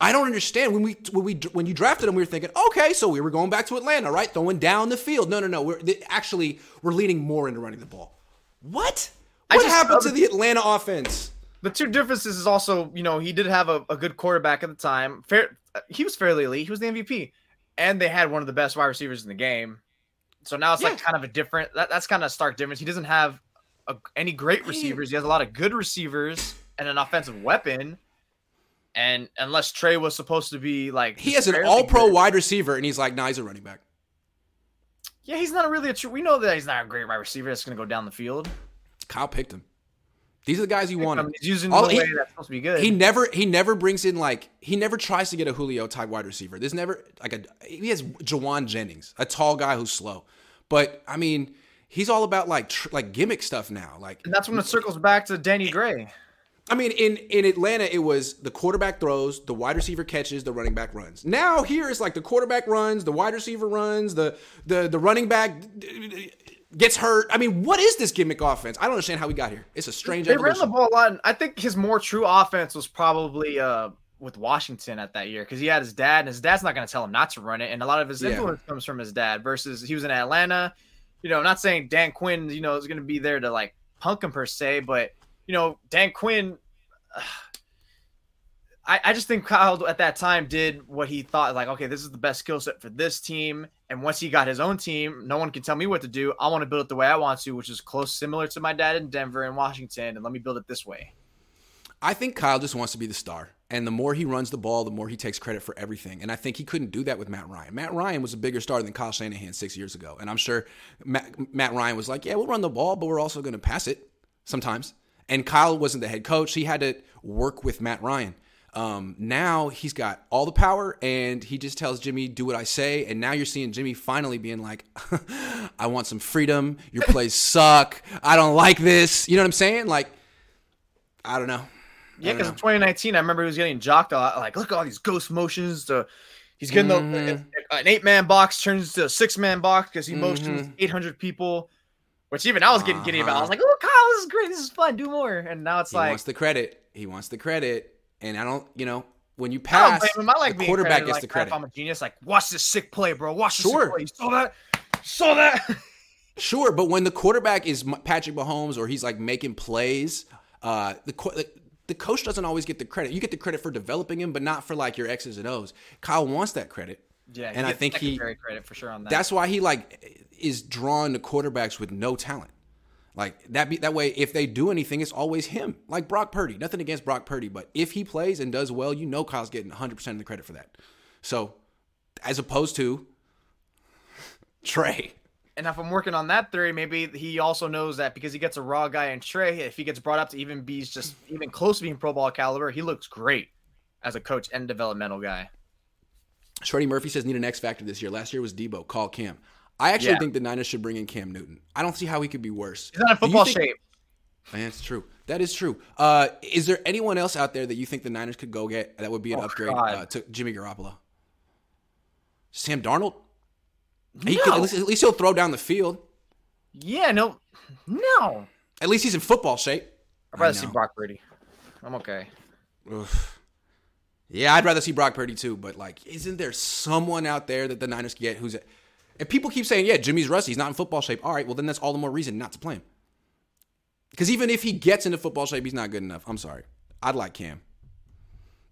I don't understand. When we when we when you drafted him, we were thinking, okay, so we were going back to Atlanta, right? Throwing down the field. No, no, no. We're th- actually we're leaning more into running the ball. What? What just happened love to the Atlanta offense? The two differences is also, you know, he did have a, a good quarterback at the time. Fair, he was fairly elite. He was the MVP, and they had one of the best wide receivers in the game. So now it's Yeah. like kind of a different. That, that's kind of a stark difference. He doesn't have a, any great receivers. He has a lot of good receivers and an offensive weapon. And unless Trey was supposed to be like, He has an All-Pro good- wide receiver, and he's like, nah, he's a running back. Yeah, he's not really a true. We know that he's not a great wide receiver that's going to go down the field. Kyle picked him. These are the guys you I wanted. he's using All- the he- way that's supposed to be good. He never he never brings in like he never tries to get a Julio type wide receiver. There's never like a he has Jauan Jennings, a tall guy who's slow. But I mean, he's all about like tr- like gimmick stuff now. Like and that's when it circles back to Danny Gray. I mean, in in Atlanta, it was the quarterback throws, the wide receiver catches, the running back runs. Now here it's like the quarterback runs, the wide receiver runs, the the the running back gets hurt. I mean, what is this gimmick offense? I don't understand how we got here. It's a strange They ran the ball a lot, I think his more true offense was probably uh, with Washington at that year because he had his dad, and his dad's not going to tell him not to run it, and a lot of his Yeah. influence comes from his dad. Versus he was in Atlanta. You know, not saying Dan Quinn, you know, is going to be there to like punk him per se, but you know, Dan Quinn. I, I just think Kyle at that time did what he thought like okay this is the best skill set for this team and once he got his own team no one can tell me what to do I want to build it the way I want to which is close similar to my dad in Denver and Washington and let me build it this way I think Kyle just wants to be the star. And the more he runs the ball, the more he takes credit for everything. And I think he couldn't do that with Matt Ryan. Matt Ryan was a bigger star than Kyle Shanahan six years ago. And I'm sure Matt, Matt Ryan was like, yeah, we'll run the ball, but we're also going to pass it sometimes. And Kyle wasn't the head coach. He had to work with Matt Ryan. Um, now he's got all the power and he just tells Jimmy, do what I say. And now you're seeing Jimmy finally being like, I want some freedom. Your plays suck. I don't like this. You know what I'm saying? Like, I don't know. yeah because in 2019 I remember he was getting jocked a lot like look at all these ghost motions to he's getting Mhm. the, an eight man box turns to a six man box because he Mhm. motions 800 people which even I was getting giddy about I was Uh-huh. like oh Kyle this is great this is fun do more and now it's he like wants the credit. He wants the credit, and I don't. You know, when you pass, him. I like the quarterback credited gets like the credit. If I'm a genius, like watch this sick play, bro. Watch this Sure. sick play. You saw that? Saw that? Sure, but when the quarterback is Patrick Mahomes or he's like making plays, uh, the the coach doesn't always get the credit. You get the credit for developing him, but not for like your X's and O's. Kyle wants that credit. Yeah, and I think he credit for sure on that. That's why he like is drawn to quarterbacks with no talent. Like that be that way if they do anything, it's always him. Like Brock Purdy. Nothing against Brock Purdy, but if he plays and does well, you know Kyle's getting 100% of the credit for that. So, as opposed to Trey. And if I'm working on that theory, maybe he also knows that because he gets a raw guy in Trey, if he gets brought up to even be just even close to being pro ball caliber, he looks great as a coach and developmental guy. Shreddy Murphy says need an X factor this year. Last year was Deebo. Call Cam. I actually yeah. think the Niners should bring in Cam Newton. I don't see how he could be worse. He's not in football think, shape. That's true. That is true. Uh, is there anyone else out there that you think the Niners could go get that would be an oh, upgrade uh, to Jimmy Garoppolo? Sam Darnold? No. He could, at, least, at least he'll throw down the field. Yeah, no, no. At least he's in football shape. I'd rather see Brock Purdy. I'm okay. Oof. Yeah, I'd rather see Brock Purdy too. But like, isn't there someone out there that the Niners can get who's? And people keep saying, "Yeah, Jimmy's rusty. He's not in football shape." All right, well then that's all the more reason not to play him. Because even if he gets into football shape, he's not good enough. I'm sorry. I'd like Cam.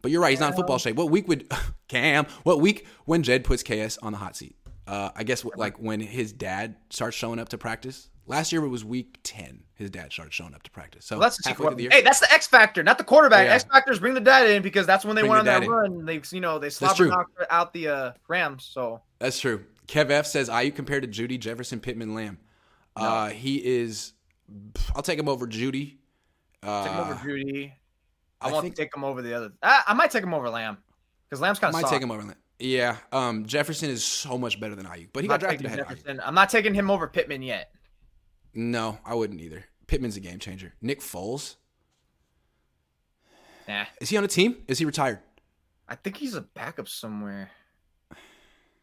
But you're right. He's not in football shape. What week would Cam? What week when Jed puts KS on the hot seat? Uh, I guess like when his dad starts showing up to practice. Last year it was week ten. His dad started showing up to practice. So well, that's the, the Hey, that's the X factor, not the quarterback. Yeah. X factors bring the dad in because that's when they bring went the on that run. They you know they slobber out the uh, Rams. So that's true. Kev F says you compared to Jeudy Jefferson Pittman Lamb. No. Uh, he is. I'll take him over Jeudy. Uh, take him over Jeudy. I, I won't think, take him over the other. I, I might take him over Lamb because Lamb's kind of. Might soft. take him over Lamb. Yeah, um, Jefferson is so much better than Aiyuk, but he got drafted ahead Jefferson. I'm not taking him over Pittman yet. No, I wouldn't either. Pittman's a game changer. Nick Foles. Nah. Is he on a team? Is he retired? I think he's a backup somewhere.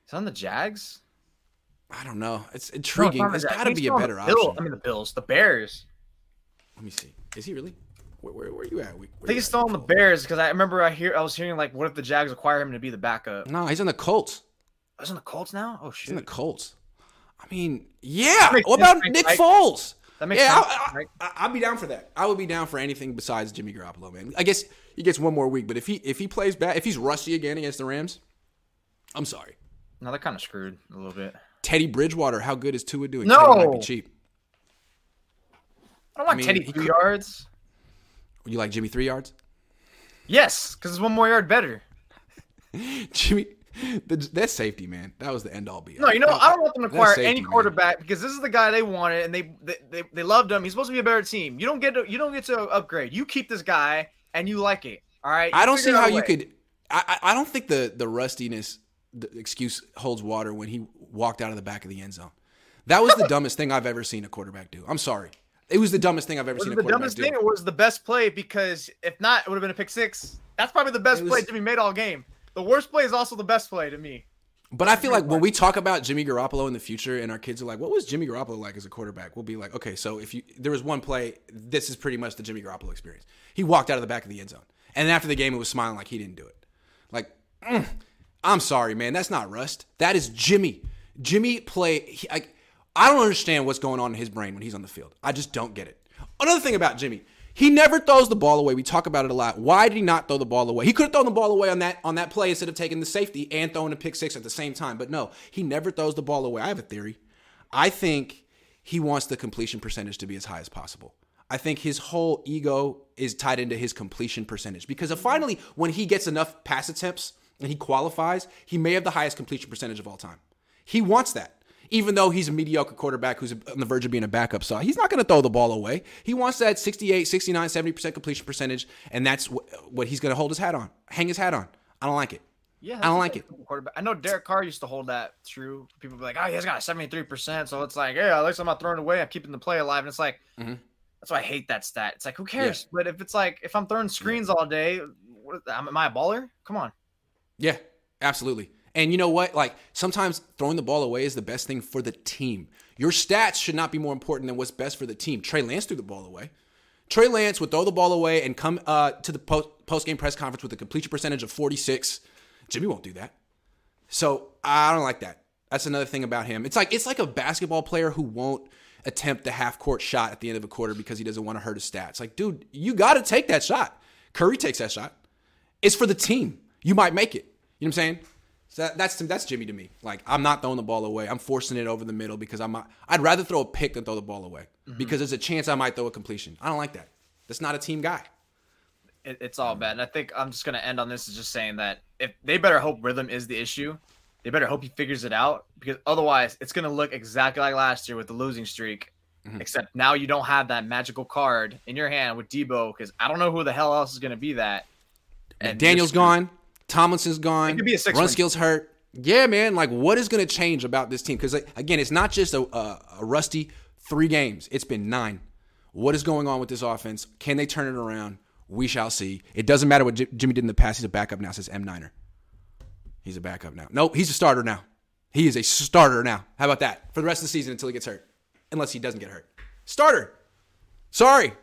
He's on the Jags. I don't know. It's intriguing. No, it's got to be a better option. I mean, the Bills, the Bears. Let me see. Is he really? Where, where, where are you at? Where I think he's still on the Bears because I remember I hear I was hearing like, what if the Jags acquire him to be the backup? No, he's on the Colts. Oh, he's on the Colts now. Oh shit. He's in the Colts. I mean, yeah. What about Nick right? Foles? That makes yeah, sense. Right? I, would be down for that. I would be down for anything besides Jimmy Garoppolo, man. I guess he gets one more week, but if he if he plays bad, if he's rusty again against the Rams, I'm sorry. No, they're kind of screwed a little bit. Teddy Bridgewater, how good is Tua doing? No, Teddy might be cheap. I don't want I mean, Teddy three yards. Would you like Jimmy three yards? Yes, because it's one more yard better. Jimmy, that's safety, man. That was the end all be. all. No, you know, I don't want them to acquire safety, any quarterback man. because this is the guy they wanted and they, they they, they loved him. He's supposed to be a better team. You don't get to you don't get to upgrade. You keep this guy and you like it. All right. You I don't see how you could. I I don't think the the rustiness the excuse holds water when he walked out of the back of the end zone. That was the dumbest thing I've ever seen a quarterback do. I'm sorry. It was the dumbest thing I've ever was seen. the dumbest do. thing. It was the best play because if not, it would have been a pick six. That's probably the best was, play to be made all game. The worst play is also the best play to me. But I feel like when we talk about Jimmy Garoppolo in the future, and our kids are like, "What was Jimmy Garoppolo like as a quarterback?" We'll be like, "Okay, so if you there was one play, this is pretty much the Jimmy Garoppolo experience. He walked out of the back of the end zone, and after the game, it was smiling like he didn't do it. Like, mm, I'm sorry, man, that's not rust. That is Jimmy. Jimmy play. He, I, I don't understand what's going on in his brain when he's on the field. I just don't get it. Another thing about Jimmy, he never throws the ball away. We talk about it a lot. Why did he not throw the ball away? He could have thrown the ball away on that on that play instead of taking the safety and throwing a pick six at the same time. But no, he never throws the ball away. I have a theory. I think he wants the completion percentage to be as high as possible. I think his whole ego is tied into his completion percentage because finally, when he gets enough pass attempts and he qualifies, he may have the highest completion percentage of all time. He wants that even though he's a mediocre quarterback who's on the verge of being a backup. So he's not going to throw the ball away. He wants that 68, 69, 70% completion percentage, and that's what he's going to hold his hat on, hang his hat on. I don't like it. Yeah, I don't like it. Quarterback. I know Derek Carr used to hold that true. People be like, "Oh, he's got a 73%." So it's like, "Yeah, at least I'm not throwing away. I'm keeping the play alive." And it's like, mm-hmm. that's why I hate that stat. It's like, who cares? Yeah. But if it's like, if I'm throwing screens all day, what, am I a baller? Come on. Yeah, absolutely. And you know what? Like sometimes throwing the ball away is the best thing for the team. Your stats should not be more important than what's best for the team. Trey Lance threw the ball away. Trey Lance would throw the ball away and come uh, to the post game press conference with a completion percentage of 46. Jimmy won't do that. So I don't like that. That's another thing about him. It's like it's like a basketball player who won't attempt the half court shot at the end of a quarter because he doesn't want to hurt his stats. Like, dude, you got to take that shot Curry takes that shot. It's for the team. You might make it. You know what I'm saying? So that, that's that's Jimmy to me. Like I'm not throwing the ball away. I'm forcing it over the middle because I'm. I'd rather throw a pick than throw the ball away mm-hmm. because there's a chance I might throw a completion. I don't like that. That's not a team guy. It, it's all bad. And I think I'm just gonna end on this is just saying that if they better hope rhythm is the issue, they better hope he figures it out because otherwise it's gonna look exactly like last year with the losing streak. Mm-hmm. Except now you don't have that magical card in your hand with Deebo because I don't know who the hell else is gonna be that. And Daniel's gone. Tomlinson's gone. It could be a six. Brunskill's hurt. Yeah, man. Like, what is going to change about this team? Because like, again, it's not just a, a, a rusty three games. It's been nine. What is going on with this offense? Can they turn it around? We shall see. It doesn't matter what J- Jimmy did in the past. He's a backup now. Says M Niner. He's a backup now. Nope, he's a starter now. He is a starter now. How about that for the rest of the season until he gets hurt, unless he doesn't get hurt. Starter. Sorry.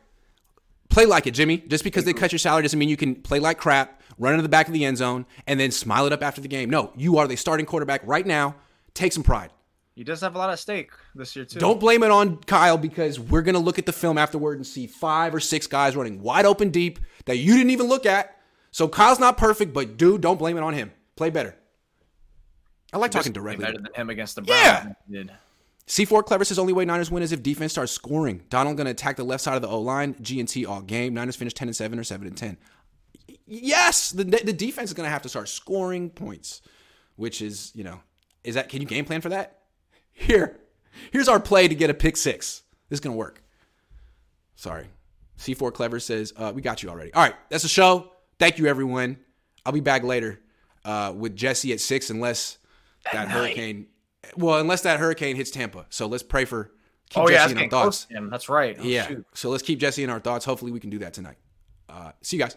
Play like it, Jimmy. Just because they cut your salary doesn't mean you can play like crap run into the back of the end zone, and then smile it up after the game. No, you are the starting quarterback right now. Take some pride. He does have a lot at stake this year too. Don't blame it on Kyle because we're gonna look at the film afterward and see five or six guys running wide open deep that you didn't even look at. So Kyle's not perfect, but dude, don't blame it on him. Play better. I like talking directly. Better than him against the Browns. Yeah. C4 Clever says only way Niners win is if defense starts scoring. Donald going to attack the left side of the O line. G and T all game. Niners finish 10 and 7 or 7 and 10 yes, the the defense is going to have to start scoring points, which is you know, is that can you game plan for that? Here, here's our play to get a pick six. This is going to work. Sorry, C4 Clever says uh, we got you already. All right, that's the show. Thank you everyone. I'll be back later uh, with Jesse at six, unless that, that hurricane. Well, unless that hurricane hits Tampa. So let's pray for. Keep oh Jesse yeah, in our thoughts. That's right. Oh, yeah. Shoot. So let's keep Jesse in our thoughts. Hopefully, we can do that tonight. Uh, see you guys.